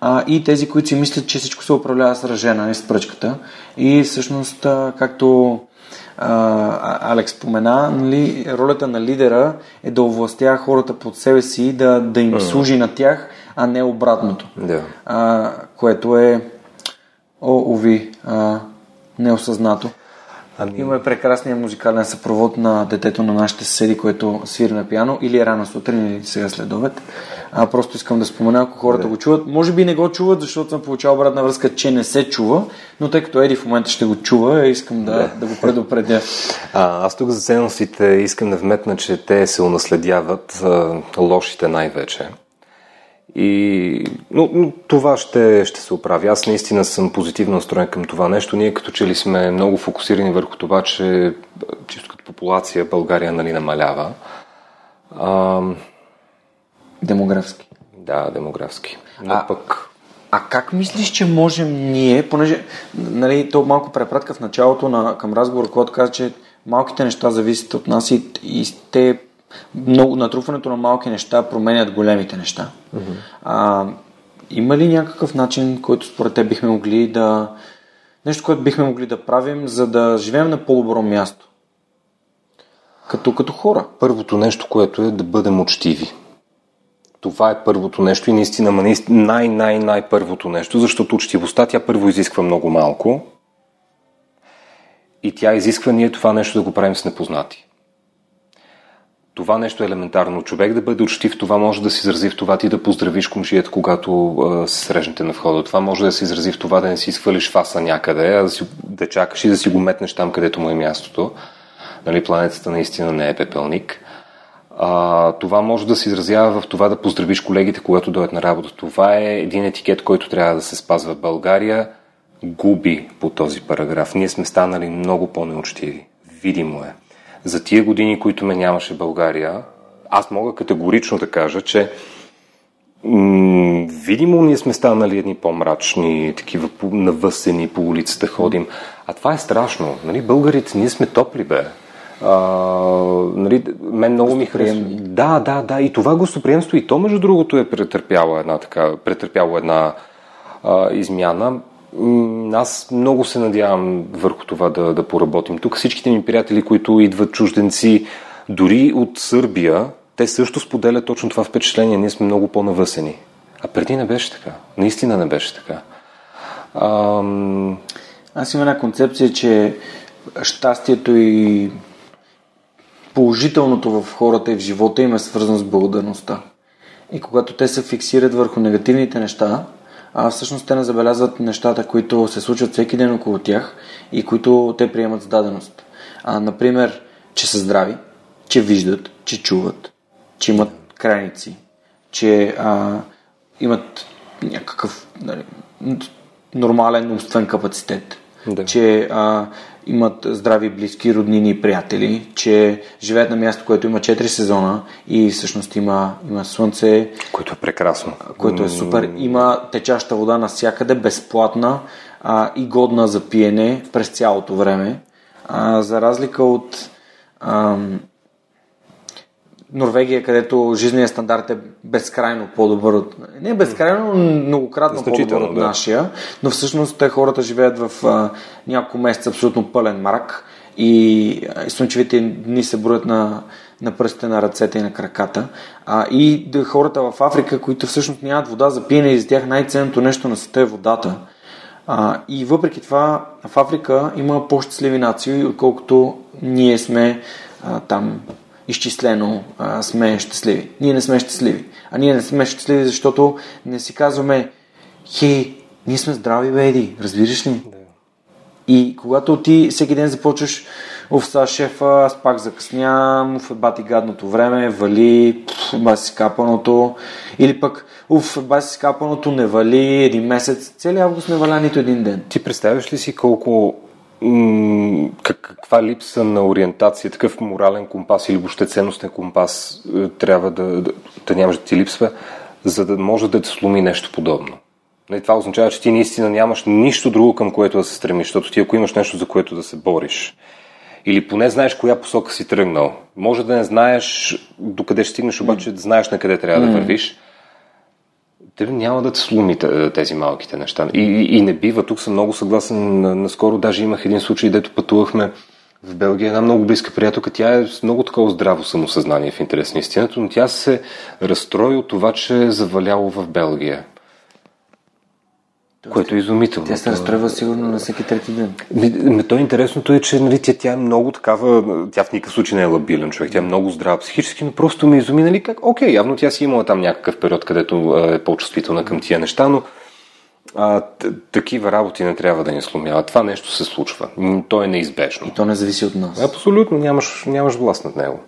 а, и тези, които си мислят, че всичко се управлява с ръжена и с пръчката. И всъщност, а, както а, Алекс спомена, нали, ролята на лидера е да овластява хората под себе си, да, да им служи на тях, а не обратното. Да. А, което е, о, уви, а, неосъзнато. Ами... Имаме прекрасния музикален съпровод на детето на нашите съседи, което свири на пиано или е рано сутрин, или сега след обед. А, просто искам да спомена, ако хората да. го чуват. Може би не го чуват, защото съм получавал обратна връзка, че не се чува, но тъй като Еди в момента ще го чува, искам да, да. да го предупредя. А, аз тук за ценностите искам да вметна, че те се унаследяват, лошите най-вече. И, но, но това ще, ще се оправи. Аз наистина съм позитивно настроен към това нещо. Ние като че ли сме много фокусирани върху това, че чисто като популация България нали, намалява. А, демографски. Да, демографски. Но а, пък... А как мислиш, че можем ние, понеже нали, то малко препратка в началото на, към разговор, когато каза, че малките неща зависят от нас и, и те много, натрупването на малки неща променят големите неща. Mm-hmm. А, има ли някакъв начин, който според те бихме могли да... Нещо, което бихме могли да правим, за да живеем на по-добро място? Като, като хора. Първото нещо, което е да бъдем учтиви. Това е първото нещо и наистина най-най-най първото нещо, защото учтивостта тя първо изисква много малко и тя изисква ние това нещо да го правим с непознати това нещо е елементарно. Човек да бъде учтив, това може да се изрази в това ти да поздравиш комшията, когато се срещнете на входа. Това може да се изрази в това да не си изхвърлиш фаса някъде, а да, си, да чакаш и да си го метнеш там, където му е мястото. Нали, планетата наистина не е пепелник. А, това може да се изразява в това да поздравиш колегите, когато дойдат на работа. Това е един етикет, който трябва да се спазва в България. Губи по този параграф. Ние сме станали много по-неучтиви. Видимо е за тия години, които ме нямаше България, аз мога категорично да кажа, че м- видимо ние сме станали едни по-мрачни, такива навъсени по улицата ходим. А това е страшно. Нали? Българите, ние сме топли, бе. А, нали, мен много ми харесва. Да, да, да. И това гостоприемство, и то, между другото, е претърпяло една, така, претърпяло една а, измяна. Аз много се надявам върху това да, да поработим. Тук всичките ми приятели, които идват чужденци, дори от Сърбия, те също споделят точно това впечатление. Ние сме много по-навъсени. А преди не беше така. Наистина не беше така. Ам... Аз имам една концепция, че щастието и положителното в хората и в живота им е свързано с благодарността. И когато те се фиксират върху негативните неща, а всъщност те не забелязват нещата, които се случват всеки ден около тях и които те приемат с даденост. А, например, че са здрави, че виждат, че чуват, че имат крайници, че а, имат някакъв нали, нормален умствен капацитет, да. че а, имат здрави близки, роднини и приятели, че живеят на място, което има 4 сезона и всъщност има, има слънце. Което е прекрасно. Което е супер. Има течаща вода навсякъде, безплатна а, и годна за пиене през цялото време. А, за разлика от ам, Норвегия, където жизненият стандарт е безкрайно по-добър от... Не безкрайно, но многократно по-добър от да. нашия, но всъщност те хората живеят в а, няколко месеца абсолютно пълен мрак и, и слънчевите дни се броят на, на пръстите на ръцете и на краката. А, и да, хората в Африка, които всъщност нямат вода за пиене и за тях най-ценното нещо на света е водата. А, и въпреки това в Африка има по-щастливи нации, отколкото ние сме а, там изчислено а, сме щастливи. Ние не сме щастливи. А ние не сме щастливи, защото не си казваме хей, ние сме здрави, беди, разбираш ли? Да. И когато ти всеки ден започваш Оф, са шефа, аз пак закъснявам, оф, бати гадното време, вали, баси си капаното. Или пък, уф, баси си капаното, не вали един месец. Целият август не валя нито един ден. Ти представяш ли си колко каква липса на ориентация, такъв морален компас или въобще ценностен компас е, трябва да, да, да нямаш да ти липсва, за да може да те сломи нещо подобно. И това означава, че ти наистина нямаш нищо друго към което да се стремиш, защото ти ако имаш нещо за което да се бориш, или поне знаеш коя посока си тръгнал, може да не знаеш докъде ще стигнеш, обаче да знаеш на къде трябва да вървиш, те няма да те сломи тези малките неща. И, и, и не бива. Тук съм много съгласен. Наскоро даже имах един случай, дето пътувахме в Белгия. Една много близка приятелка. Тя е с много такова здраво самосъзнание в интерес на истината, но тя се разстрои от това, че е заваляло в Белгия. Което е изумително. Тя се разстройва сигурно на всеки трети ден. Ми, ми, то интересното е, че нали, тя, тя е много такава, тя в никакъв случай не е лабилен човек, тя е много здрава психически, но просто ми изуми, нали, как, окей, явно тя си имала там някакъв период, където е по-чувствителна към тия неща, но а, такива работи не трябва да ни сломяват. Това нещо се случва. То е неизбежно. И то не зависи от нас. Абсолютно, нямаш, нямаш власт над него.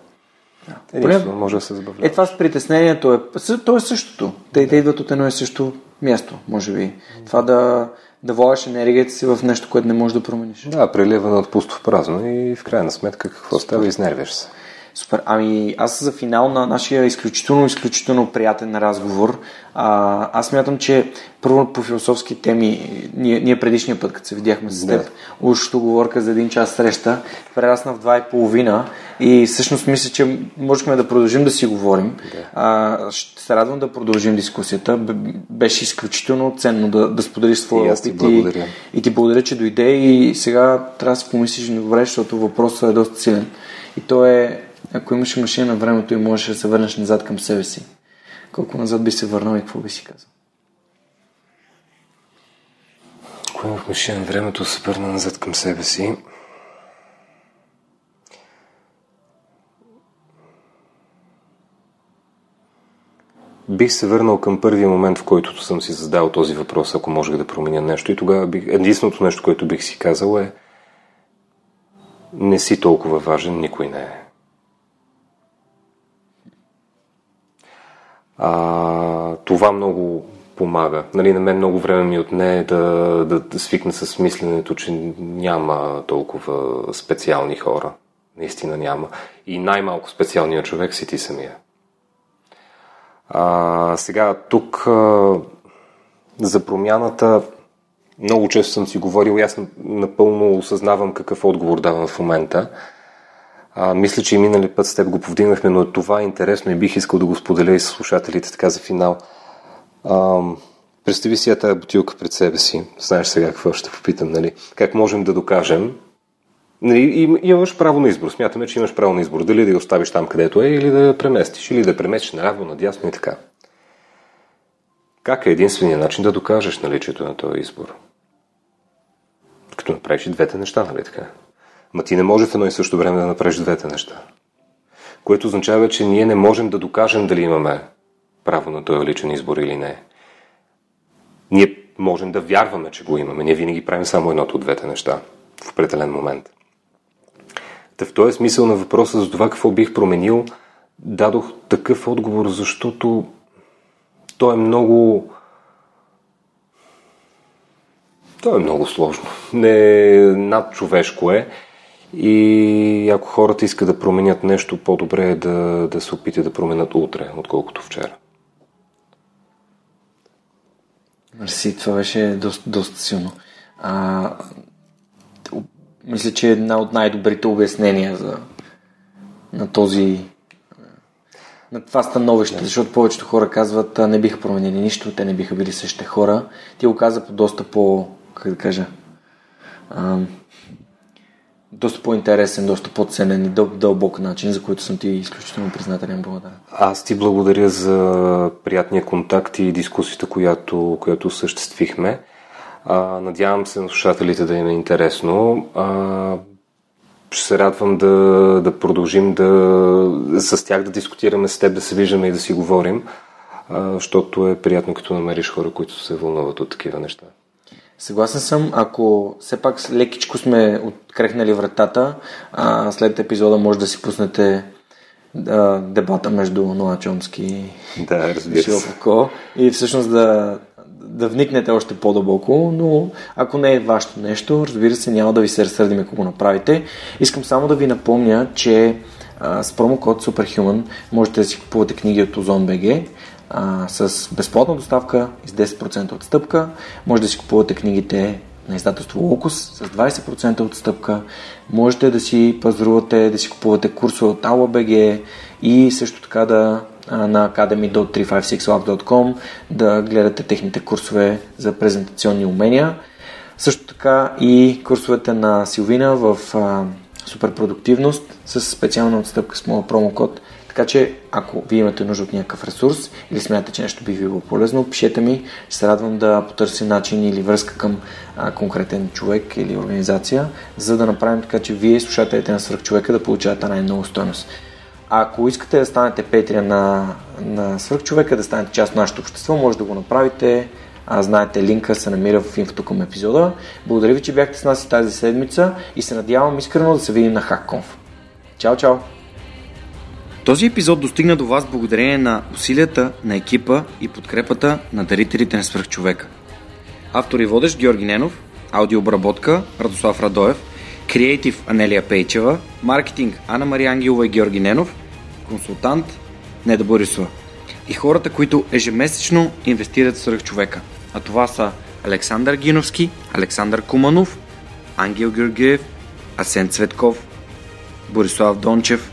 Единствено, може да се забавлява. Е, това с притеснението е, то е същото. Те, те идват от едно и също място, може би. Това да, да влагаш енергията си в нещо, което не можеш да промениш. Да, преливане от пусто в празно и в крайна сметка какво става? Изнервяш се. Супер. Ами аз за финал на нашия изключително, изключително приятен разговор, а, аз мятам, че първо по философски теми, ние, ние предишния път, като се видяхме с теб, Да. уж оговорка за един час среща, прерасна в два и половина и всъщност мисля, че можехме да продължим да си говорим. А, ще се радвам да продължим дискусията. Беше изключително ценно да, да споделиш И своя опит благодаря. и ти благодаря, че дойде и сега трябва да си помислиш добре, защото въпросът е доста силен. И то е, ако имаш машина на времето и можеш да се върнеш назад към себе си, колко назад би се върнал и какво би си казал? Ако имах машина на времето, се върна назад към себе си. Бих се върнал към първия момент, в който съм си задал този въпрос, ако можех да променя нещо. И тогава бих... единственото нещо, което бих си казал е не си толкова важен, никой не е. А, това много помага. Нали, на мен много време ми отне да, да, да свикна с мисленето, че няма толкова специални хора. Наистина няма. И най-малко специалният човек си ти самия. А, сега тук а, за промяната много често съм си говорил и аз напълно осъзнавам какъв отговор давам в момента. А, мисля, че и минали път с теб го повдигнахме, но това е интересно и бих искал да го споделя и с слушателите така за финал. А, представи си я тази бутилка пред себе си. Знаеш сега какво ще попитам, нали? Как можем да докажем? Нали, им, имаш право на избор. Смятаме, че имаш право на избор. Дали да я оставиш там, където е, или да я преместиш, или да я преместиш наляво, надясно и така. Как е единственият начин да докажеш наличието на този избор? Като направиш и двете неща, нали така? Ма ти не може в едно и също време да направиш двете неща. Което означава, че ние не можем да докажем дали имаме право на този личен избор или не. Ние можем да вярваме, че го имаме. Ние винаги правим само едното от двете неща в определен момент. Та в този смисъл на въпроса за това какво бих променил, дадох такъв отговор, защото то е много... То е много сложно. Не над човешко е. И ако хората искат да променят нещо, по-добре е да, да се опитат да променят утре, отколкото вчера. Мерси, това беше доста, доста силно. А, мисля, че е една от най-добрите обяснения за, на този на това становище, yeah. защото повечето хора казват, не биха променили нищо, те не биха били същите хора. Ти го каза по доста по, как да кажа, а, доста по-интересен, доста по-ценен и дъл, дълбок начин, за който съм ти изключително признателен. Благодаря. Аз ти благодаря за приятния контакт и дискусията, която, която осъществихме. А, надявам се на слушателите да им е интересно. А, ще се радвам да, да продължим да, с тях да дискутираме с теб, да се виждаме и да си говорим, а, защото е приятно като намериш хора, които се вълнуват от такива неща. Съгласен съм, ако все пак лекичко сме открехнали вратата, а след епизода може да си пуснете а, дебата между Ноа Чомски да, и Шилпако и всъщност да, да вникнете още по-дълбоко, но ако не е вашето нещо, разбира се, няма да ви се разсърдим, ако го направите. Искам само да ви напомня, че а, с промокод Superhuman можете да си купувате книги от OzonBG а, с безплатна доставка и с 10% отстъпка. Може да си купувате книгите на издателство Локус с 20% отстъпка. Можете да си пазарувате, да си купувате курсове от AulaBG и също така да на academy.356love.com да гледате техните курсове за презентационни умения. Също така и курсовете на Силвина в а, суперпродуктивност с специална отстъпка с моя промокод Така че, ако вие имате нужда от някакъв ресурс или смятате, че нещо би ви било полезно, пишете ми. Ще се радвам да потърся начин или връзка към а, конкретен човек или организация, за да направим така, че вие, слушателите на свърхчовека, да получавате най-много стоеност. Ако искате да станете петрия на, на свърхчовека, да станете част от нашето общество, може да го направите. А, знаете, линка се намира в инфото към епизода. Благодаря ви, че бяхте с нас и тази седмица и се надявам искрено да се видим на HackConf. Чао, чао! Този епизод достигна до вас благодарение на усилията на екипа и подкрепата на дарителите на свръхчовека. Автор и водещ Георги Ненов, аудиообработка Радослав Радоев, креатив Анелия Пейчева, маркетинг Анна Мария Ангелова и Георги Ненов, консултант Неда Борисова и хората, които ежемесечно инвестират в свръхчовека. А това са Александър Гиновски, Александър Куманов, Ангел Георгиев, Асен Цветков, Борислав Дончев,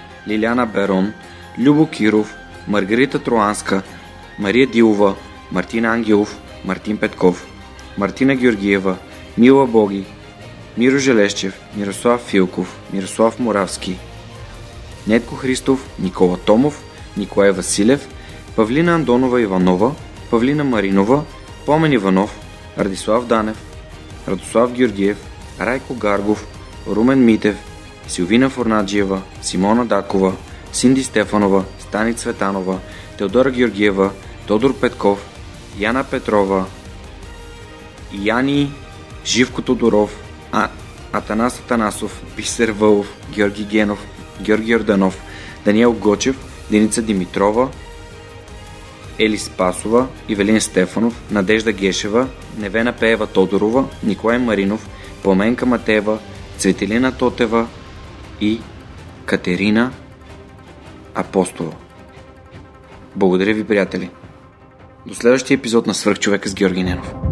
Лиляна Берон, Любо Киров, Маргарита Троанска, Мария Дилова, Мартин Ангелов, Мартин Петков, Мартина Георгиева, Мила Боги, Миро Желещев, Мирослав Филков, Мирослав Моравски, Нетко Христов, Никола Томов, Николай Василев, Павлина Андонова Иванова, Павлина Маринова, Помен Иванов, Радислав Данев, Радослав Георгиев, Райко Гаргов, Румен Митев, Силвина Форнаджиева, Симона Дакова, Синди Стефанова, Стани Цветанова, Теодора Георгиева, Тодор Петков, Яна Петрова, Яни Живко Тодоров, а, Атанас Атанасов, Бисер Вълов, Георги Генов, Георги Орданов, Даниел Гочев, Деница Димитрова, Ели Спасова, Ивелин Стефанов, Надежда Гешева, Невена Пеева Тодорова, Николай Маринов, Пламенка Матева, Цветелина Тотева и Катерина Апостола. Благодаря ви, приятели! До следващия епизод на Свърхчовека с Георги Ненов.